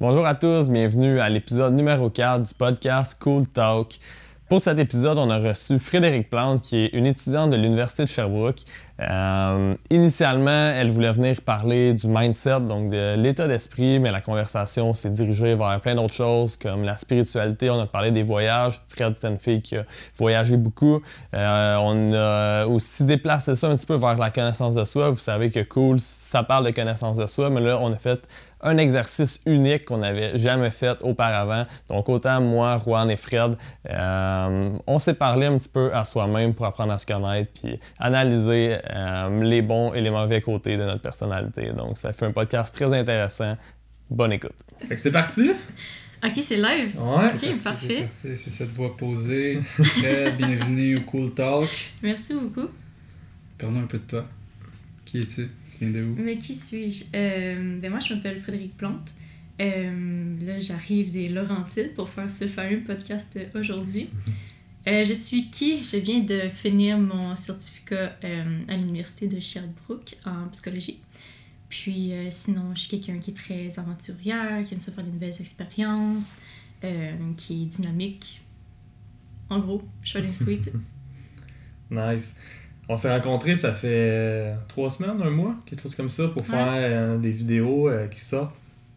Bonjour à tous, bienvenue à l'épisode numéro 4 du podcast Cool Talk. Pour cet épisode, on a reçu Frédéric Plante, qui est une étudiante de l'Université de Sherbrooke. Euh, initialement, elle voulait venir parler du mindset, donc de l'état d'esprit, mais la conversation s'est dirigée vers plein d'autres choses, comme la spiritualité. On a parlé des voyages. Fred, c'est une fille qui a voyagé beaucoup. Euh, on a aussi déplacé ça un petit peu vers la connaissance de soi. Vous savez que Cool, ça parle de connaissance de soi, mais là, on a fait un exercice unique qu'on n'avait jamais fait auparavant. Donc autant moi, Juan et Fred, euh, on s'est parlé un petit peu à soi-même pour apprendre à se connaître puis analyser euh, les bons et les mauvais côtés de notre personnalité. Donc ça fait un podcast très intéressant. Bonne écoute. Fait que c'est parti? Ok, c'est live. Ouais. Ok, parfait. C'est sur cette voix posée. Fred, bienvenue au Cool Talk. Merci beaucoup. Parlons un peu de toi. Qui es-tu? Tu viens de où? Mais qui suis-je? Euh, ben moi, je m'appelle Frédéric Plante. Euh, là, j'arrive des Laurentides pour faire ce fameux podcast aujourd'hui. Euh, je suis qui? Je viens de finir mon certificat euh, à l'Université de Sherbrooke en psychologie. Puis euh, sinon, je suis quelqu'un qui est très aventurière, qui aime se faire de nouvelles expériences, euh, qui est dynamique. En gros, short and sweet. Nice. On s'est rencontrés, ça fait euh, trois semaines, un mois, quelque chose comme ça, pour Ouais. faire euh, des vidéos euh, qui sortent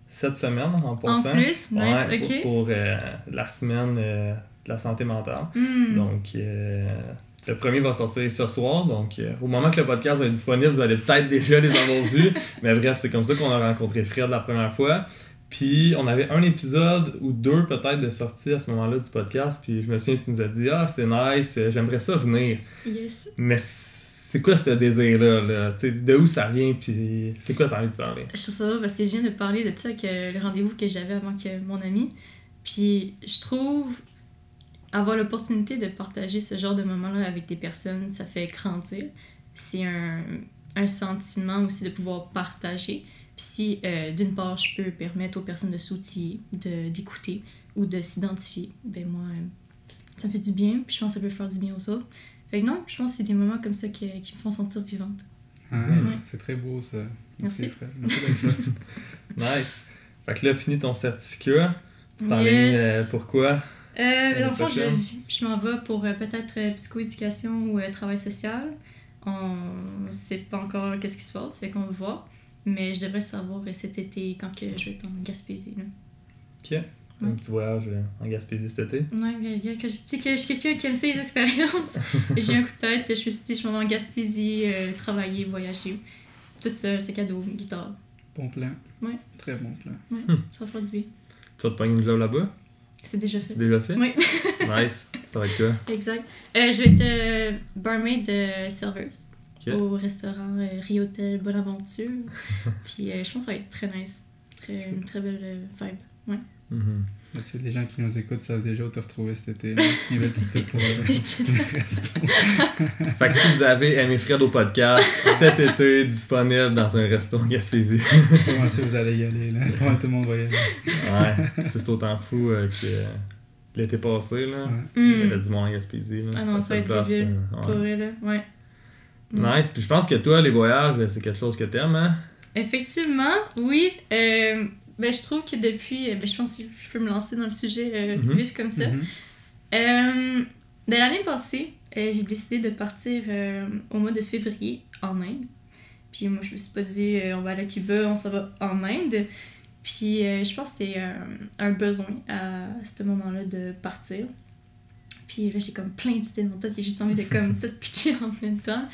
cette semaine en en passant. plus, nice, Ouais, ok. Pour, pour, euh, la semaine de la santé mentale. Hmm. Donc, le premier va sortir ce soir. Donc, au moment que le podcast va être disponible, vous allez peut-être déjà les avoir vus. Mais bref, c'est comme ça qu'on a rencontré Fred la première fois. Puis, on avait un épisode ou deux peut-être de sortie à ce moment-là du podcast. Puis, je me souviens, tu nous as dit Ah, c'est nice, j'aimerais ça venir. Yes. Mais c'est quoi ce désir-là? Là? De où ça vient? Puis, c'est quoi t'as envie de parler? Je trouve ça drôle parce que je viens de parler de ça avec euh, le rendez-vous que j'avais avant que mon ami. Puis je trouve avoir l'opportunité de partager ce genre de moments-là avec des personnes, ça fait grandir. C'est un, un sentiment aussi de pouvoir partager. Puis si, euh, d'une part, je peux permettre aux personnes de s'outiller, de- d'écouter ou de s'identifier, ben moi, euh, ça me fait du bien. Puis je pense que ça peut faire du bien aux autres. Fait que non, je pense que c'est des moments comme ça qui, qui me font sentir vivante. Ah. C'est très beau ça. Merci. Fred. Merci. Nice. Fait que là, fini ton certificat. Tu t'en Yes. euh, pourquoi? Euh, dans le fond, je, je m'en vais pour euh, peut-être euh, psychoéducation ou euh, travail social. On sait pas encore qu'est-ce qui se passe, fait qu'on va voir. Mais je devrais savoir euh, cet été quand que je vais être en Gaspésie. Là. Ok. Un petit voyage euh, en Gaspésie cet été. Ouais, que je dis que je suis quelqu'un qui aime ça, les expériences. J'ai un coup de tête, je me suis dit, je vais en Gaspésie, euh, travailler, voyager. Tout ça, c'est cadeau, guitare. Bon plan. Ouais. Très bon plan. Ouais, ça va faire du bien. Tu vas te pogner une job là-bas? C'est déjà C'est fait. déjà fait? Oui. nice. Ça va être quoi? Exact. Euh, je vais être euh, barmaid de serveuse. Au restaurant euh, Riotel Bonaventure. Puis euh, je pense que ça va être très nice. Très, une très belle euh, vibe. Ouais. Tu sais, les gens qui nous écoutent savent déjà où te retrouver cet été. Une petite pub pour le resto. Fait que si vous avez aimé Fred au podcast, cet été, disponible dans un resto en Gaspésie. Comment ça vous allez y aller là? Ouais, tout le monde va y aller. Ouais. C'est autant fou euh, que l'été passé, là. Ouais. Il y avait Mm. du monde en Gaspésie. Là. Ah non, ça va être débile. ouais. Pour vrai, là. Ouais. Mm. Nice. Puis je pense que toi, les voyages, c'est quelque chose que t'aimes, hein? Effectivement, oui. Euh, ben, je trouve que depuis. euh, Ben, je pense que je peux me lancer dans le sujet euh, vif comme ça. Euh, ben, L'année passée, euh, j'ai décidé de partir euh, au mois de février en Inde. Puis moi, je me suis pas dit, euh, on va aller à Cuba, on s'en va en Inde. Puis euh, je pense que c'était un besoin à ce moment-là de partir. Puis là, j'ai comme plein d'idées dans la tête, j'ai juste envie de comme tout pitcher en même temps.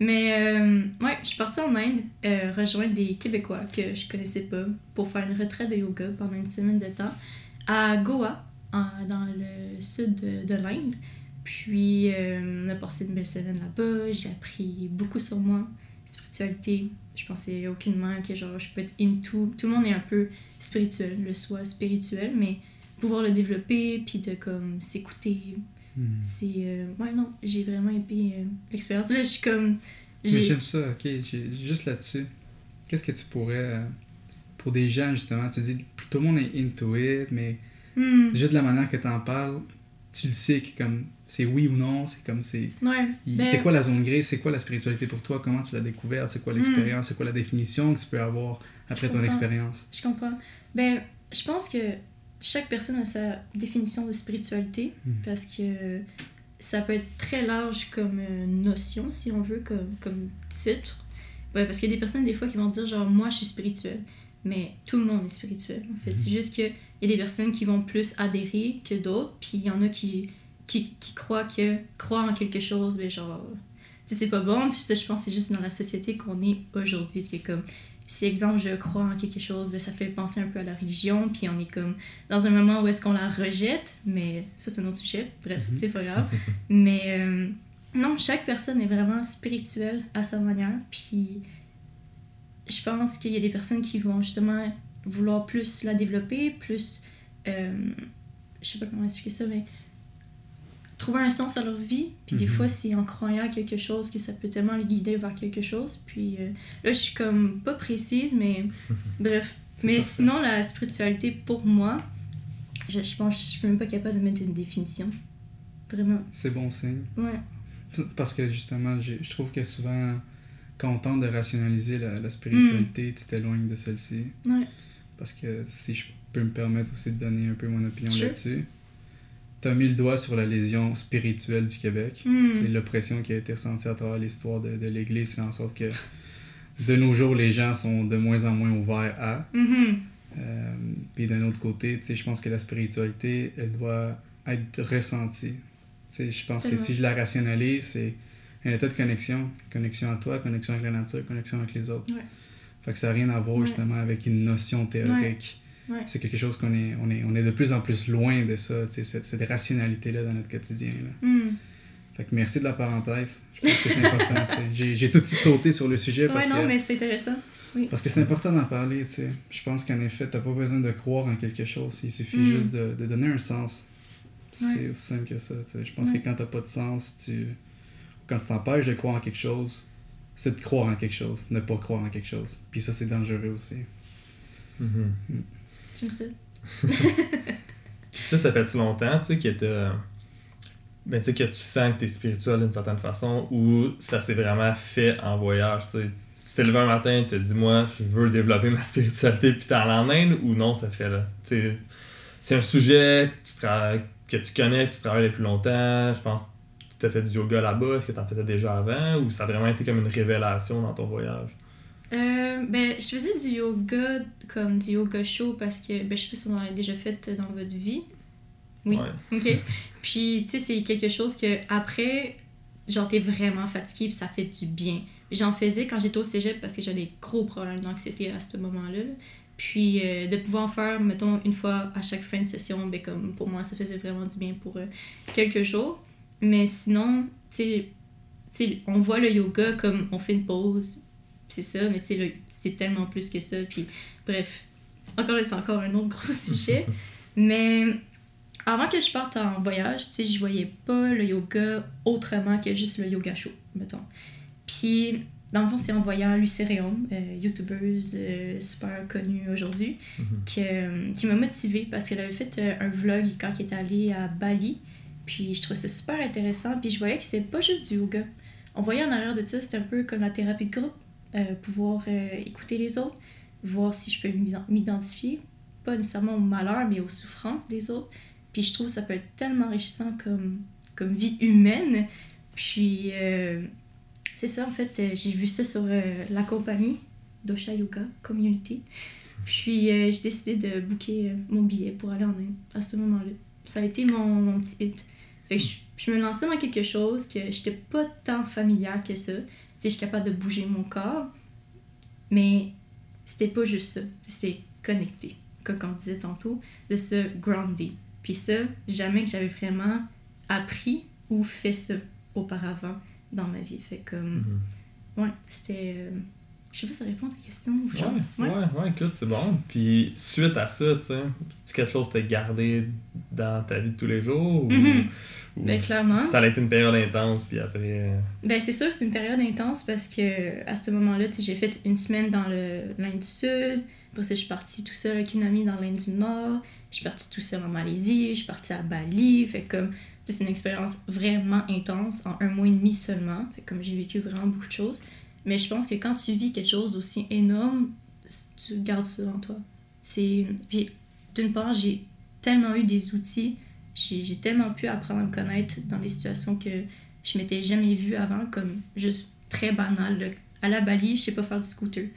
Mais euh, ouais, je suis partie en Inde euh, rejoindre des Québécois que je connaissais pas pour faire une retraite de yoga pendant une semaine de temps à Goa, dans le sud de, de l'Inde. Puis euh, on a passé une belle semaine là-bas, j'ai appris beaucoup sur moi, spiritualité. Je pensais aucunement que genre je peux être into. Tout le monde est un peu spirituel, le soi spirituel, mais pouvoir le développer puis de comme s'écouter, Mhm. c'est euh, ouais non, j'ai vraiment aimé euh, l'expérience. Là, je suis comme Mais j'ai j'aime ça, ok. Juste là-dessus, qu'est-ce que tu pourrais. euh, Pour des gens, justement, tu dis tout le monde est into it, mais Hmm, juste de la manière que tu en parles, tu le sais que comme c'est oui ou non, c'est comme c'est. ouais. ben, C'est quoi la zone grise, c'est quoi la spiritualité pour toi, comment tu l'as découverte, c'est quoi l'expérience, c'est quoi la définition que tu peux avoir après Je ton comprends. expérience? Je comprends. Ben, je pense que chaque personne a sa définition de spiritualité Mhm. parce que ça peut être très large comme euh, notion, si on veut, comme, comme titre. Ouais, parce qu'il y a des personnes, des fois, qui vont dire genre, moi, je suis spirituel. Mais tout le monde est spirituel, en fait. C'est juste qu'il y a des personnes qui vont plus adhérer que d'autres, puis il y en a qui, qui, qui croient que croire en quelque chose, mais genre, tu sais, c'est pas bon. Puis ça, je pense que c'est juste dans la société qu'on est aujourd'hui, que comme, si exemple, je crois en quelque chose, ben, ça fait penser un peu à la religion, puis on est comme dans un moment où est-ce qu'on la rejette, mais ça, c'est un autre sujet. Bref, c'est pas grave. mais euh, non, chaque personne est vraiment spirituelle à sa manière, puis je pense qu'il y a des personnes qui vont justement vouloir plus la développer, plus. euh, je sais pas comment expliquer ça, mais trouver un sens à leur vie. Puis des Mhm. fois, c'est en croyant à quelque chose que ça peut tellement les guider vers quelque chose. Puis euh, là, je suis comme pas précise, mais bref. Mais parfait. sinon, la spiritualité, pour moi, je, je pense que je suis même pas capable de mettre une définition. Vraiment. C'est bon signe. Ouais. Parce que justement, je trouve que souvent, quand on tente de rationaliser la, la spiritualité, tu t'éloignes de celle-ci. Ouais. Parce que si je peux me permettre aussi de donner un peu mon opinion Sure. là-dessus, tu as mis le doigt sur la lésion spirituelle du Québec. Mm. C'est l'oppression qui a été ressentie à travers l'histoire de, de l'Église fait en sorte que de nos jours, les gens sont de moins en moins ouverts à. Mhm. Euh, puis d'un autre côté, je pense que la spiritualité, elle doit être ressentie. Je pense que si je la rationalise, c'est un état de connexion. Connexion à toi, connexion avec la nature, connexion avec les autres. Ouais. Fait que ça n'a rien à voir Ouais. justement avec une notion théorique. Ouais. C'est quelque chose qu'on est, on est, on est de plus en plus loin de ça, tu sais, cette, cette rationalité-là dans notre quotidien. Là. Mm. Fait que merci de la parenthèse. Je pense que c'est important. tu. J'ai, tout de suite sauté sur le sujet parce Ouais, non, que mais c'est intéressant. parce que c'est important d'en parler, tu sais. Je pense qu'en effet, t'as pas besoin de croire en quelque chose. Il suffit Mm. juste de, de donner un sens. C'est Ouais. aussi simple que ça, tu sais. Je pense Ouais. que quand t'as pas de sens, tu... ou quand tu t'empêches de croire en quelque chose, c'est de croire en quelque chose, ne pas croire en quelque chose. Puis ça, c'est dangereux aussi. Mhm. Ça. Puis ça, ça fait-tu longtemps, tu sais, que Ben, tu sais, que tu sens que t'es spirituel d'une certaine façon, ou ça s'est vraiment fait en voyage, tu sais? Tu t'es levé un matin, tu te dis, moi, je veux développer ma spiritualité, puis t'es en Inde, ou non, ça fait là. Tu sais, c'est un sujet que tu, que tu connais, que tu travailles depuis longtemps, je pense que tu as fait du yoga là-bas, est-ce que tu en faisais déjà avant, ou ça a vraiment été comme une révélation dans ton voyage? Euh, ben, je faisais du yoga comme du yoga chaud parce que, ben, je sais pas si vous en avez déjà fait dans votre vie. Oui. Ouais. Ok. Puis, tu sais, c'est quelque chose que après, genre, t'es vraiment fatigué puis ça fait du bien. J'en faisais quand j'étais au cégep parce que j'avais des gros problèmes d'anxiété à ce moment-là. là. Puis, euh, de pouvoir en faire, mettons, une fois à chaque fin de session, ben, comme pour moi, ça faisait vraiment du bien pour euh, quelques jours. Mais sinon, tu sais, on voit le yoga comme on fait une pause, c'est ça, mais tu sais, c'est tellement plus que ça. Puis, bref, encore là, c'est encore un autre gros sujet. mais avant que je parte en voyage, tu sais, je voyais pas le yoga autrement que juste le yoga chaud, mettons. Puis, dans le fond, c'est en voyant Lucérium, euh, youtubeuse euh, super connue aujourd'hui, Mhm. que, euh, qui m'a motivée parce qu'elle avait fait euh, un vlog quand elle est allée à Bali. Puis je trouvais ça super intéressant. Puis je voyais que c'était pas juste du yoga. On voyait en arrière de ça, c'était un peu comme la thérapie de groupe. Euh, pouvoir euh, écouter les autres, voir si je peux m'ident- m'identifier, pas nécessairement au malheur, mais aux souffrances des autres. Puis je trouve que ça peut être tellement enrichissant comme, comme vie humaine. Puis euh, c'est ça, en fait, j'ai vu ça sur la compagnie Dosha Community. Puis j'ai décidé de booker mon billet pour aller en Inde à ce moment-là. Ça a été mon, mon petit hit. Je, je me lançais dans quelque chose que j'étais pas tant familière que ça. Je suis capable de bouger mon corps, mais c'était pas juste ça. C'était connecté, comme on disait tantôt, de se grounder. Puis ça, jamais que j'avais vraiment appris ou fait ça auparavant dans ma vie. Fait comme, Mhm. ouais, c'était. euh, je sais pas si ça répond à ta question. genre- Ouais, ouais, ouais, écoute, c'est bon. Puis suite à ça, tu sais, c'est quelque chose que t'as gardé dans ta vie de tous les jours ou, Mhm. ou Ben, clairement. Ça a été une période intense, puis après. euh, Ben, c'est sûr, c'est une période intense parce que à ce moment-là, tu sais, j'ai fait une semaine dans l'Inde du Sud. Après ça, je suis partie tout seul avec une amie dans l'Inde du Nord. Je suis partie tout seul en Malaisie. Je suis partie à Bali. Fait comme, c'est une expérience vraiment intense en un mois et demi seulement. Fait comme j'ai vécu vraiment beaucoup de choses. Mais je pense que quand tu vis quelque chose d'aussi énorme, tu gardes ça en toi. C'est. Puis, d'une part, j'ai tellement eu des outils, j'ai j'ai tellement pu apprendre à me connaître dans des situations que je m'étais jamais vue avant, comme juste très banal. là. À la Bali, je sais pas faire du scooter.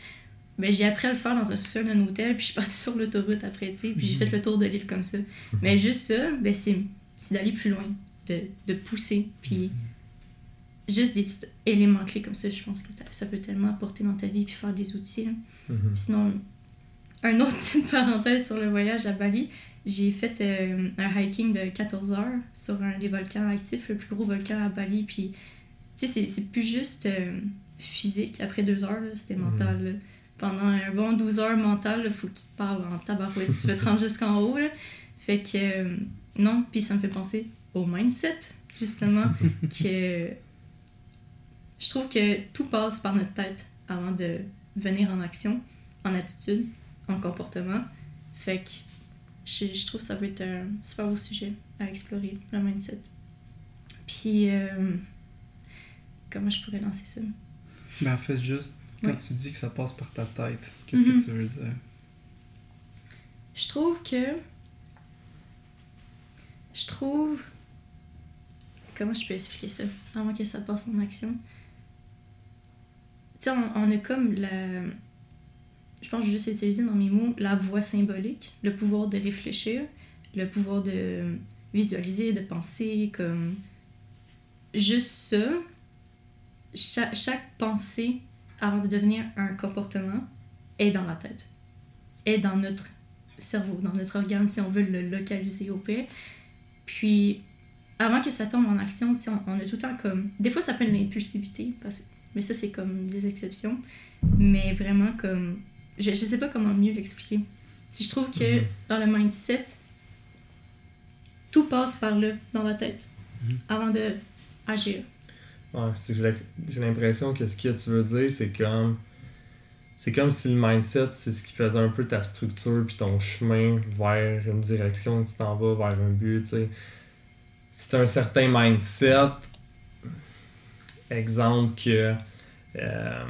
Mais j'ai appris à le faire dans un sol d'un hôtel, puis je suis partie sur l'autoroute après, tu sais, puis j'ai fait le tour de l'île comme ça. Mais juste ça, ben c'est c'est d'aller plus loin, de, de pousser, puis juste des petits éléments clés comme ça, je pense que ça peut tellement apporter dans ta vie, puis faire des outils. Mhm. Puis Sinon, un autre petite parenthèse sur le voyage à Bali, j'ai fait euh, un hiking de 14 heures sur un des volcans actifs, le plus gros volcan à Bali. Puis, tu sais, c'est- plus juste euh, physique après deux heures, c'était mental. là. Pendant un bon 12 heures mental, il faut que tu te parles en tabarouette si tu veux te rendre jusqu'en haut. Là. Fait que, euh, non, puis ça me fait penser au mindset, justement, que je trouve que tout passe par notre tête avant de venir en action, en attitude, en comportement. Fait que je, je trouve que ça peut être un super beau sujet à explorer, le mindset. Puis, euh, comment je pourrais lancer ça? Ben, en fait, juste, quand Ouais. tu dis que ça passe par ta tête, qu'est-ce Mhm. que tu veux dire? Je trouve que. Je trouve. Comment je peux expliquer ça avant que ça passe en action? Sais, on, on a comme la. Je pense que je vais juste utiliser dans mes mots la voix symbolique, le pouvoir de réfléchir, le pouvoir de visualiser, de penser, comme. Juste ça. Chaque, chaque pensée, avant de devenir un comportement, est dans la tête, est dans notre cerveau, dans notre organe, si on veut le localiser au pire. Puis, avant que ça tombe en action, on, on a tout le temps comme... Des fois, ça s'appelle l'impulsivité, parce... mais ça, c'est comme des exceptions. Mais vraiment comme... Je, je sais pas comment mieux l'expliquer. Si je trouve que Mhm. dans le mindset, tout passe par là, dans la tête, Mhm. avant de agir. Ouais, j'ai l'impression que ce que tu veux dire, c'est comme. C'est comme si le mindset, c'est ce qui faisait un peu ta structure puis ton chemin vers une direction que tu t'en vas, vers un but, tu sais. Si t'as un certain mindset, exemple que. euh,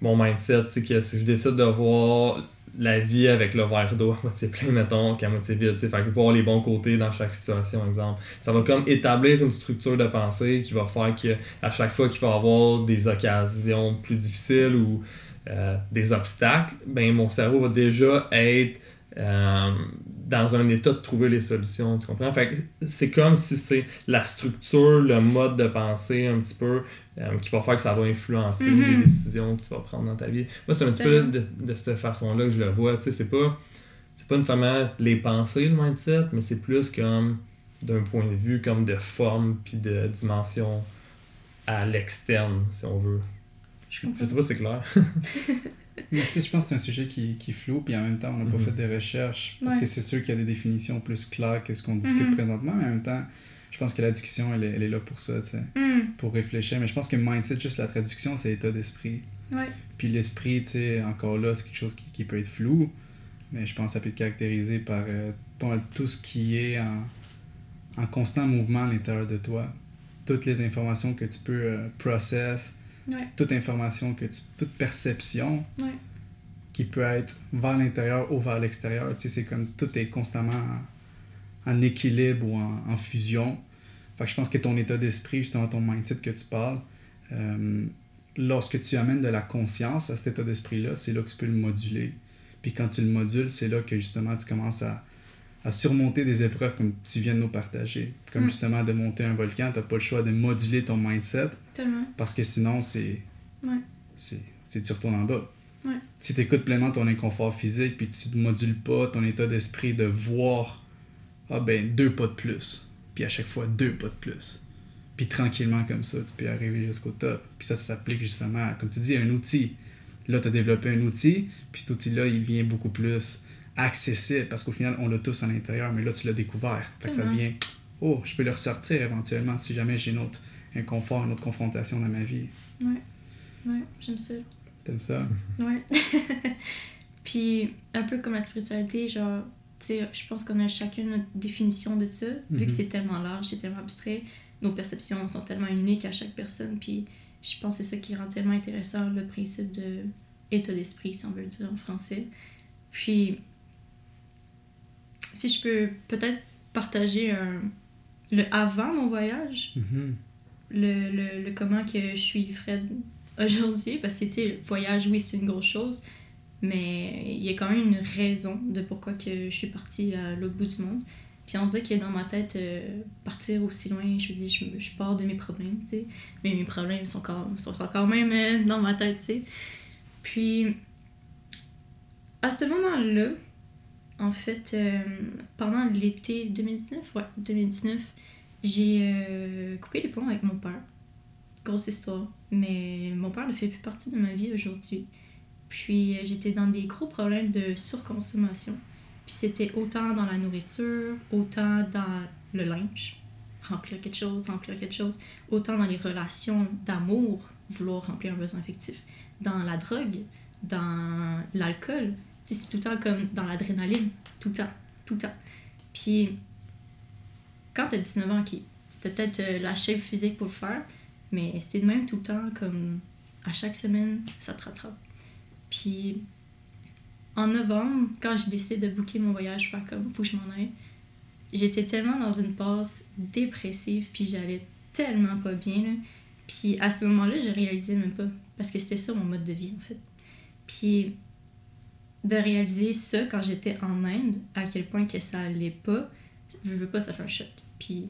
mon mindset, c'est que si je décide de voir la vie avec le verre d'eau à moitié plein, mettons, qu'à moitié vide, fait que voir les bons côtés dans chaque situation, exemple. Ça va comme établir une structure de pensée qui va faire que à chaque fois qu'il va avoir des occasions plus difficiles ou euh, des obstacles, ben mon cerveau va déjà être euh, dans un état de trouver les solutions, tu comprends? Fait c'est comme si c'est la structure, le mode de pensée un petit peu euh, qui va faire que ça va influencer les décisions que tu vas prendre dans ta vie. Moi, c'est un petit peu de, de cette façon-là que je le vois, tu sais, c'est pas c'est pas nécessairement les pensées, le mindset, mais c'est plus comme d'un point de vue comme de forme puis de dimension à l'externe, si on veut. Je Je sais pas si c'est clair. Mais tu sais, je pense que c'est un sujet qui, qui est flou, puis en même temps, on n'a pas Mhm. fait de recherches. Parce Ouais. que c'est sûr qu'il y a des définitions plus claires que ce qu'on discute Mhm. présentement, mais en même temps, je pense que la discussion, elle est, elle est là pour ça, tu sais, Hmm, pour réfléchir. Mais je pense que mindset, juste la traduction, c'est état d'esprit. ouais. Puis l'esprit, tu sais, encore là, c'est quelque chose qui, qui peut être flou, mais je pense que ça peut être caractérisé par euh, tout ce qui est en, en constant mouvement à l'intérieur de toi. Toutes les informations que tu peux euh, process, Ouais. toute information que tu. toute perception Ouais. qui peut être vers l'intérieur ou vers l'extérieur. Tu sais, c'est comme tout est constamment en, en équilibre ou en, en fusion. Fait que je pense que ton état d'esprit, justement, ton mindset que tu parles, euh, lorsque tu amènes de la conscience à cet état d'esprit-là, c'est là que tu peux le moduler. Puis quand tu le modules, c'est là que justement tu commences à, à surmonter des épreuves comme tu viens de nous partager. Comme Mm. justement de monter un volcan, tu n'as pas le choix de moduler ton mindset Tellement. parce que sinon, c'est. Ouais. C'est, tu retournes en bas. Ouais. Si tu écoutes pleinement ton inconfort physique, puis tu ne modules pas ton état d'esprit de voir, ah ben, deux pas de plus. Puis à chaque fois, deux pas de plus. Puis tranquillement comme ça, tu peux arriver jusqu'au top. Puis ça, ça s'applique justement à, comme tu dis, un outil. Là, tu as développé un outil, puis cet outil-là, il devient beaucoup plus accessible parce qu'au final, on l'a tous à l'intérieur, mais là, tu l'as découvert. Fait que ça devient, oh, je peux le ressortir éventuellement si jamais j'ai une autre inconfort, une autre confrontation dans ma vie. Ouais. Ouais, j'aime ça. T'aimes ça? Ouais. Puis, un peu comme la spiritualité, genre, tu sais, je pense qu'on a chacun notre définition de ça, vu Mhm. que c'est tellement large, c'est tellement abstrait, nos perceptions sont tellement uniques à chaque personne, puis je pense que c'est ça qui rend tellement intéressant le principe de état d'esprit, si on veut le dire en français. Puis, si je peux peut-être partager un, le avant mon voyage, Mhm. le, le, le comment que je suis Fred aujourd'hui, parce que, tu sais, le voyage, oui, c'est une grosse chose, mais il y a quand même une raison de pourquoi que je suis partie à l'autre bout du monde. Puis on dirait que dans ma tête, euh, partir aussi loin, je me dis, je, je pars de mes problèmes, tu sais. Mais mes problèmes sont quand, sont quand même euh, dans ma tête, tu sais. Puis, à ce moment-là, en fait, euh, pendant l'été 2019, ouais, 2019, j'ai euh, coupé les ponts avec mon père. Grosse histoire. Mais mon père ne fait plus partie de ma vie aujourd'hui. Puis euh, j'étais dans des gros problèmes de surconsommation. Puis c'était autant dans la nourriture, autant dans le linge, remplir quelque chose, remplir quelque chose, autant dans les relations d'amour, vouloir remplir un besoin affectif, dans la drogue, dans l'alcool. C'est tout le temps comme dans l'adrénaline, tout le temps, tout le temps. Puis quand t'as 19 ans, ok, t'as peut-être euh, la shape physique pour le faire, mais c'était de même tout le temps, comme à chaque semaine, ça te rattrape. Puis en novembre, quand j'ai décidé de booker mon voyage, faire comme, faut que je j'étais tellement dans une passe dépressive, puis j'allais tellement pas bien, là. Puis à ce moment-là, je réalisais même pas, parce que c'était ça mon mode de vie, en fait. Puis de réaliser ça quand j'étais en Inde, à quel point que ça allait pas, je veux pas, ça fait un choc. Puis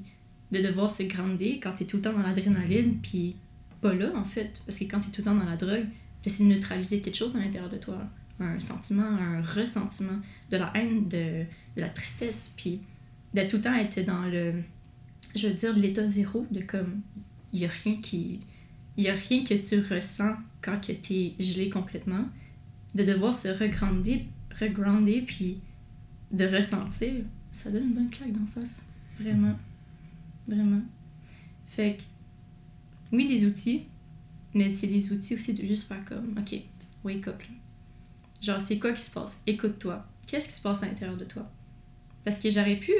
de devoir se grandir quand t'es tout le temps dans l'adrénaline, puis pas là, en fait. Parce que quand t'es tout le temps dans la drogue, t'essaies de neutraliser quelque chose à l'intérieur de toi. Un sentiment, un ressentiment, de la haine, de, de la tristesse, puis de tout le temps être dans le, je veux dire, l'état zéro, de comme, il y a rien qui... Il y a rien que tu ressens quand que t'es gelé complètement. De devoir se regrandir, regrounder, puis de ressentir, ça donne une bonne claque d'en face. Vraiment. Vraiment. Fait que, oui, des outils, mais c'est des outils aussi de juste faire comme, ok, wake up. Genre, c'est quoi qui se passe? Écoute-toi. Qu'est-ce qui se passe à l'intérieur de toi? Parce que j'aurais pu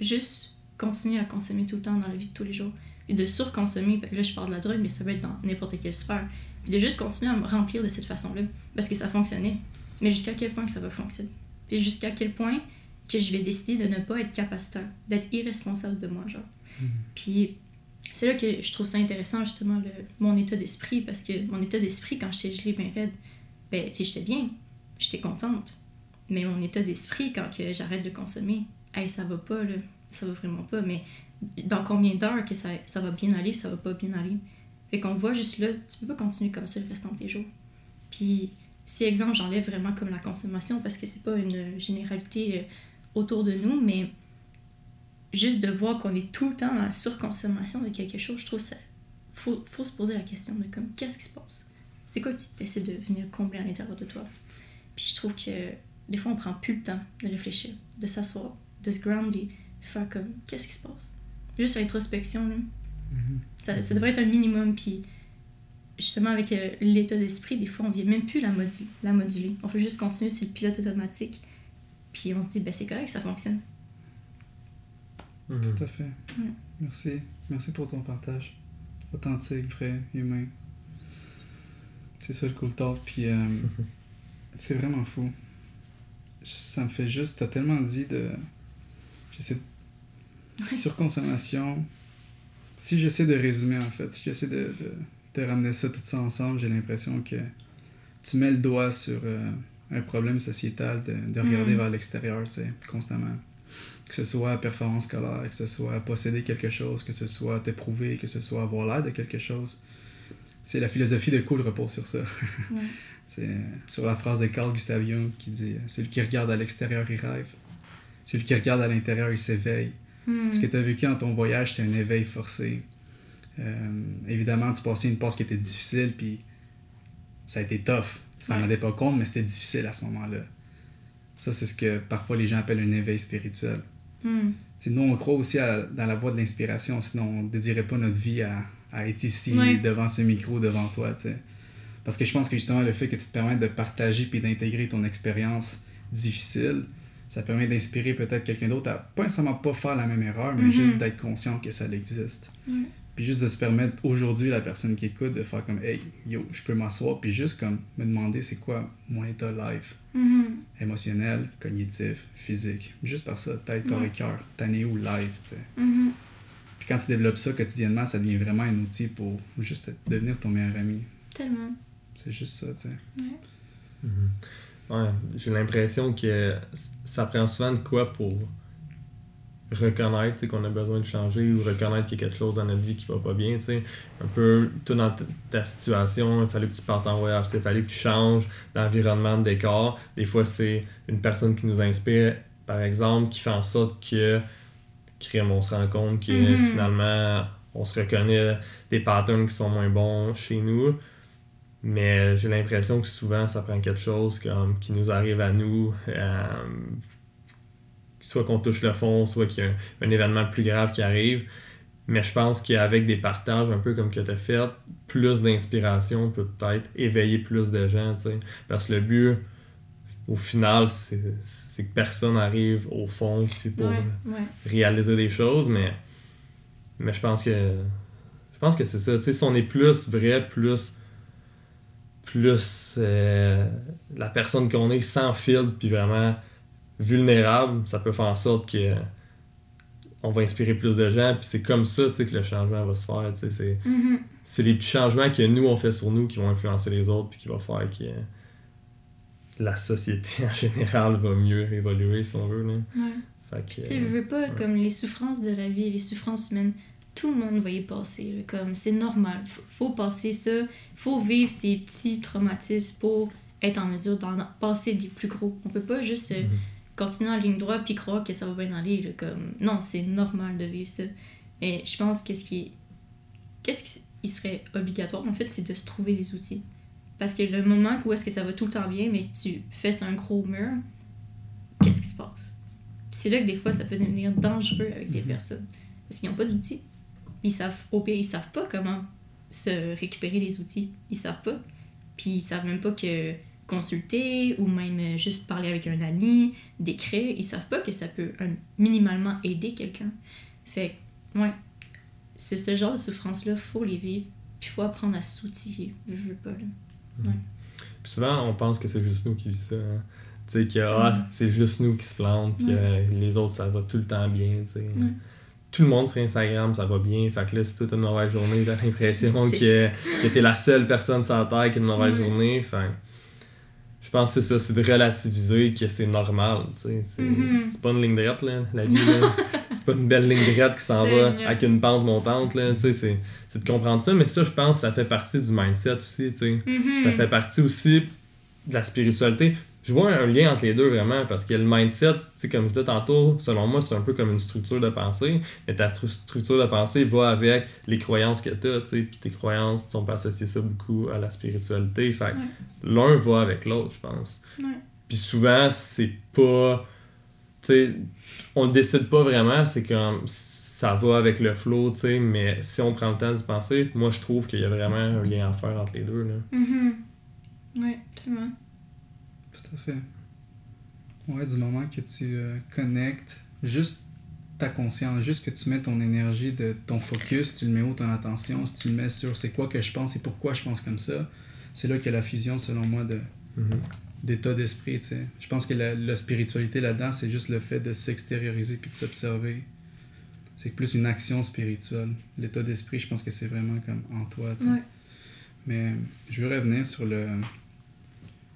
juste continuer à consommer tout le temps dans la vie de tous les jours. Et de surconsommer, là je parle de la drogue, mais ça peut être dans n'importe quelle sphère. De juste continuer à me remplir de cette façon-là. Parce que ça fonctionnait. Mais jusqu'à quel point que ça va fonctionner? Et jusqu'à quel point que je vais décider de ne pas être capaciteur, d'être irresponsable de moi, genre. Puis c'est là que je trouve ça intéressant, justement, le, mon état d'esprit, parce que mon état d'esprit, quand j'étais gelée bien raide, ben, tu j'étais bien, j'étais contente. Mais mon état d'esprit, quand que j'arrête de consommer, hey, ça va pas, là, ça va vraiment pas, mais dans combien d'heures que ça, ça va bien aller, ça va pas bien aller? Fait qu'on voit juste là, tu peux pas continuer comme ça le restant de tes jours. Puis, si exemple, j'enlève vraiment comme la consommation, parce que c'est pas une généralité euh, autour de nous, mais juste de voir qu'on est tout le temps dans la surconsommation de quelque chose, je trouve ça. Faut, faut se poser la question de comme, qu'est-ce qui se passe? C'est quoi que tu essaies de venir combler à l'intérieur de toi? Puis je trouve que des fois, on prend plus le temps de réfléchir, de s'asseoir, de se grounder, faire comme, qu'est-ce qui se passe? Juste l'introspection, là. Ça, ça devrait être un minimum, puis justement avec euh, l'état d'esprit, des fois on vient même plus la, modu la moduler. On peut juste continuer sur le pilote automatique, puis on se dit, ben c'est correct, ça fonctionne. Mhm. Tout à fait. Merci. Merci pour ton partage. Authentique, vrai, humain. C'est ça le cool talk. Puis euh, c'est vraiment fou. Ça me fait juste. T'as tellement dit de. J'essaie de. Ouais. Surconsommation. Si j'essaie de résumer, en fait, si j'essaie de, de, de ramener ça tout ça ensemble, j'ai l'impression que tu mets le doigt sur euh, un problème sociétal de, de regarder Mm. vers l'extérieur, tu sais, constamment que ce soit performance scolaire, que ce soit posséder quelque chose, que ce soit t'éprouver, que ce soit avoir l'air de quelque chose. C'est la philosophie de Cool repose sur ça. C'est euh, sur la phrase de Carl Gustav Jung qui dit euh, Celui qui regarde à l'extérieur, il rêve. Celui qui regarde à l'intérieur, il s'éveille. Hmm. Ce que tu as vécu dans ton voyage, c'est un éveil forcé. Euh, évidemment, tu passais une passe qui était difficile, puis ça a été tough. Tu t'en Ouais. rendais pas compte, mais c'était difficile à ce moment-là. Ça, c'est ce que parfois les gens appellent un éveil spirituel. Hmm. Nous, on croit aussi à- dans la voie de l'inspiration, sinon on ne dédierait pas notre vie à, à être ici, Ouais. devant ce micro, devant toi. t'sais. Parce que je pense que justement, le fait que tu te permettes de partager puis d'intégrer ton expérience difficile, ça permet d'inspirer peut-être quelqu'un d'autre à pas nécessairement pas faire la même erreur, mais Mhm. juste d'être conscient que ça existe. Ouais. Puis juste de se permettre aujourd'hui, la personne qui écoute, de faire comme Hey, yo, je peux m'asseoir, puis juste comme me demander c'est quoi mon état live, Mhm. émotionnel, cognitif, physique. Juste par ça, tête, corps et Ouais. cœur. T'en es où live, tu sais? Mhm. Puis quand tu développes ça quotidiennement, ça devient vraiment un outil pour juste devenir ton meilleur ami. Tellement. C'est juste ça, tu sais. Mhm. Ouais, j'ai l'impression que ça prend souvent de quoi pour reconnaître qu'on a besoin de changer ou reconnaître qu'il y a quelque chose dans notre vie qui va pas bien. Un peu, tout dans ta- situation, il fallait que tu partes en voyage, il fallait que tu changes d'environnement, de décor. Des fois, c'est une personne qui nous inspire, par exemple, qui fait en sorte que, crime, on se rend compte que Mhm. finalement, on se reconnaît des patterns qui sont moins bons chez nous. Mais j'ai l'impression que souvent, ça prend quelque chose comme qui nous arrive à nous, euh, soit qu'on touche le fond, soit qu'il y a un, un événement plus grave qui arrive. Mais je pense qu'avec des partages un peu comme que tu as fait, plus d'inspiration peut peut-être éveiller plus de gens. tu sais. Parce que le but, au final, c'est que personne arrive au fond puis pour Ouais, ouais. réaliser des choses, mais, mais je pense que je pense que c'est ça. Si on est plus vrai, plus plus euh, la personne qu'on est sans filtre puis vraiment vulnérable, ça peut faire en sorte que on va inspirer plus de gens puis c'est comme ça que le changement va se faire. sais, C'est, les petits changements que nous on fait sur nous qui vont influencer les autres puis qui va faire que la société en général va mieux évoluer si on veut. Là. Ouais. Fait que, tu sais, je veux pas, ouais. comme les souffrances de la vie, les souffrances humaines, tout le monde va y passer. comme c'est normal. Faut, faut passer ça. Faut vivre ces petits traumatismes pour être en mesure d'en passer des plus gros. On peut pas juste euh, Mhm. continuer en ligne droite puis croire que ça va bien aller. là, comme... Non, c'est normal de vivre ça. Et je pense que ce qui est... Qu'est-ce qui serait obligatoire, en fait, c'est de se trouver des outils. Parce que le moment où est-ce que ça va tout le temps bien, mais tu fais un gros mur, qu'est-ce qui se passe? c'est là que des fois ça peut devenir dangereux avec des personnes parce qu'ils n'ont pas d'outils ils savent au pire ils savent pas comment se récupérer les outils ils savent pas puis ils savent même pas que consulter ou même juste parler avec un ami d'écrire ils savent pas que ça peut un- minimalement aider quelqu'un fait ouais c'est ce genre de souffrance là faut les vivre puis faut apprendre à s'outiller je veux pas là Puis souvent, on pense que c'est juste nous qui vivons ça. hein. Tu sais, que ah, c'est juste nous qui se plantent, puis Ouais. euh, les autres, ça va tout le temps bien. tu sais. Ouais. Tout le monde sur Instagram, ça va bien. Fait que là, si toi, t'as une mauvaise journée, t'as l'impression C'est que, que t'es la seule personne sur la Terre qui a une mauvaise Ouais. journée. Fait que je pense que c'est ça, c'est de relativiser que c'est normal. sais. C'est c'est pas une ligne droite, là, la vie. là. c'est pas une belle ligne droite qui s'en va avec une pente montante. C'est c'est de comprendre ça. Mais ça, je pense, ça fait partie du mindset aussi. Mhm. Ça fait partie aussi de la spiritualité. Je vois un lien entre les deux vraiment parce que le mindset, comme je disais tantôt, selon moi, c'est un peu comme une structure de pensée. Mais ta tru- structure de pensée va avec les croyances que tu as. Puis tes croyances, on peut associer ça beaucoup à la spiritualité. Fait que Ouais. l'un va avec l'autre, je pense. Puis souvent, c'est pas. Tu sais, on le décide pas vraiment, c'est comme ça va avec le flow, tu sais, mais si on prend le temps d'y penser, moi je trouve qu'il y a vraiment un lien à faire entre les deux. Là. Mhm. Ouais, tellement. Tout à fait. Ouais, du moment que tu euh, connectes juste ta conscience, juste que tu mets ton énergie, de ton focus, tu le mets où ton attention, si tu le mets sur c'est quoi que je pense et pourquoi je pense comme ça, c'est là qu'il y a la fusion, selon moi, de, Mhm. d'état d'esprit, tu sais. Je pense que la, la spiritualité là-dedans, c'est juste le fait de s'extérioriser puis de s'observer. C'est plus une action spirituelle. L'état d'esprit, je pense que c'est vraiment comme en toi, tu sais. Ouais. Mais je veux revenir sur le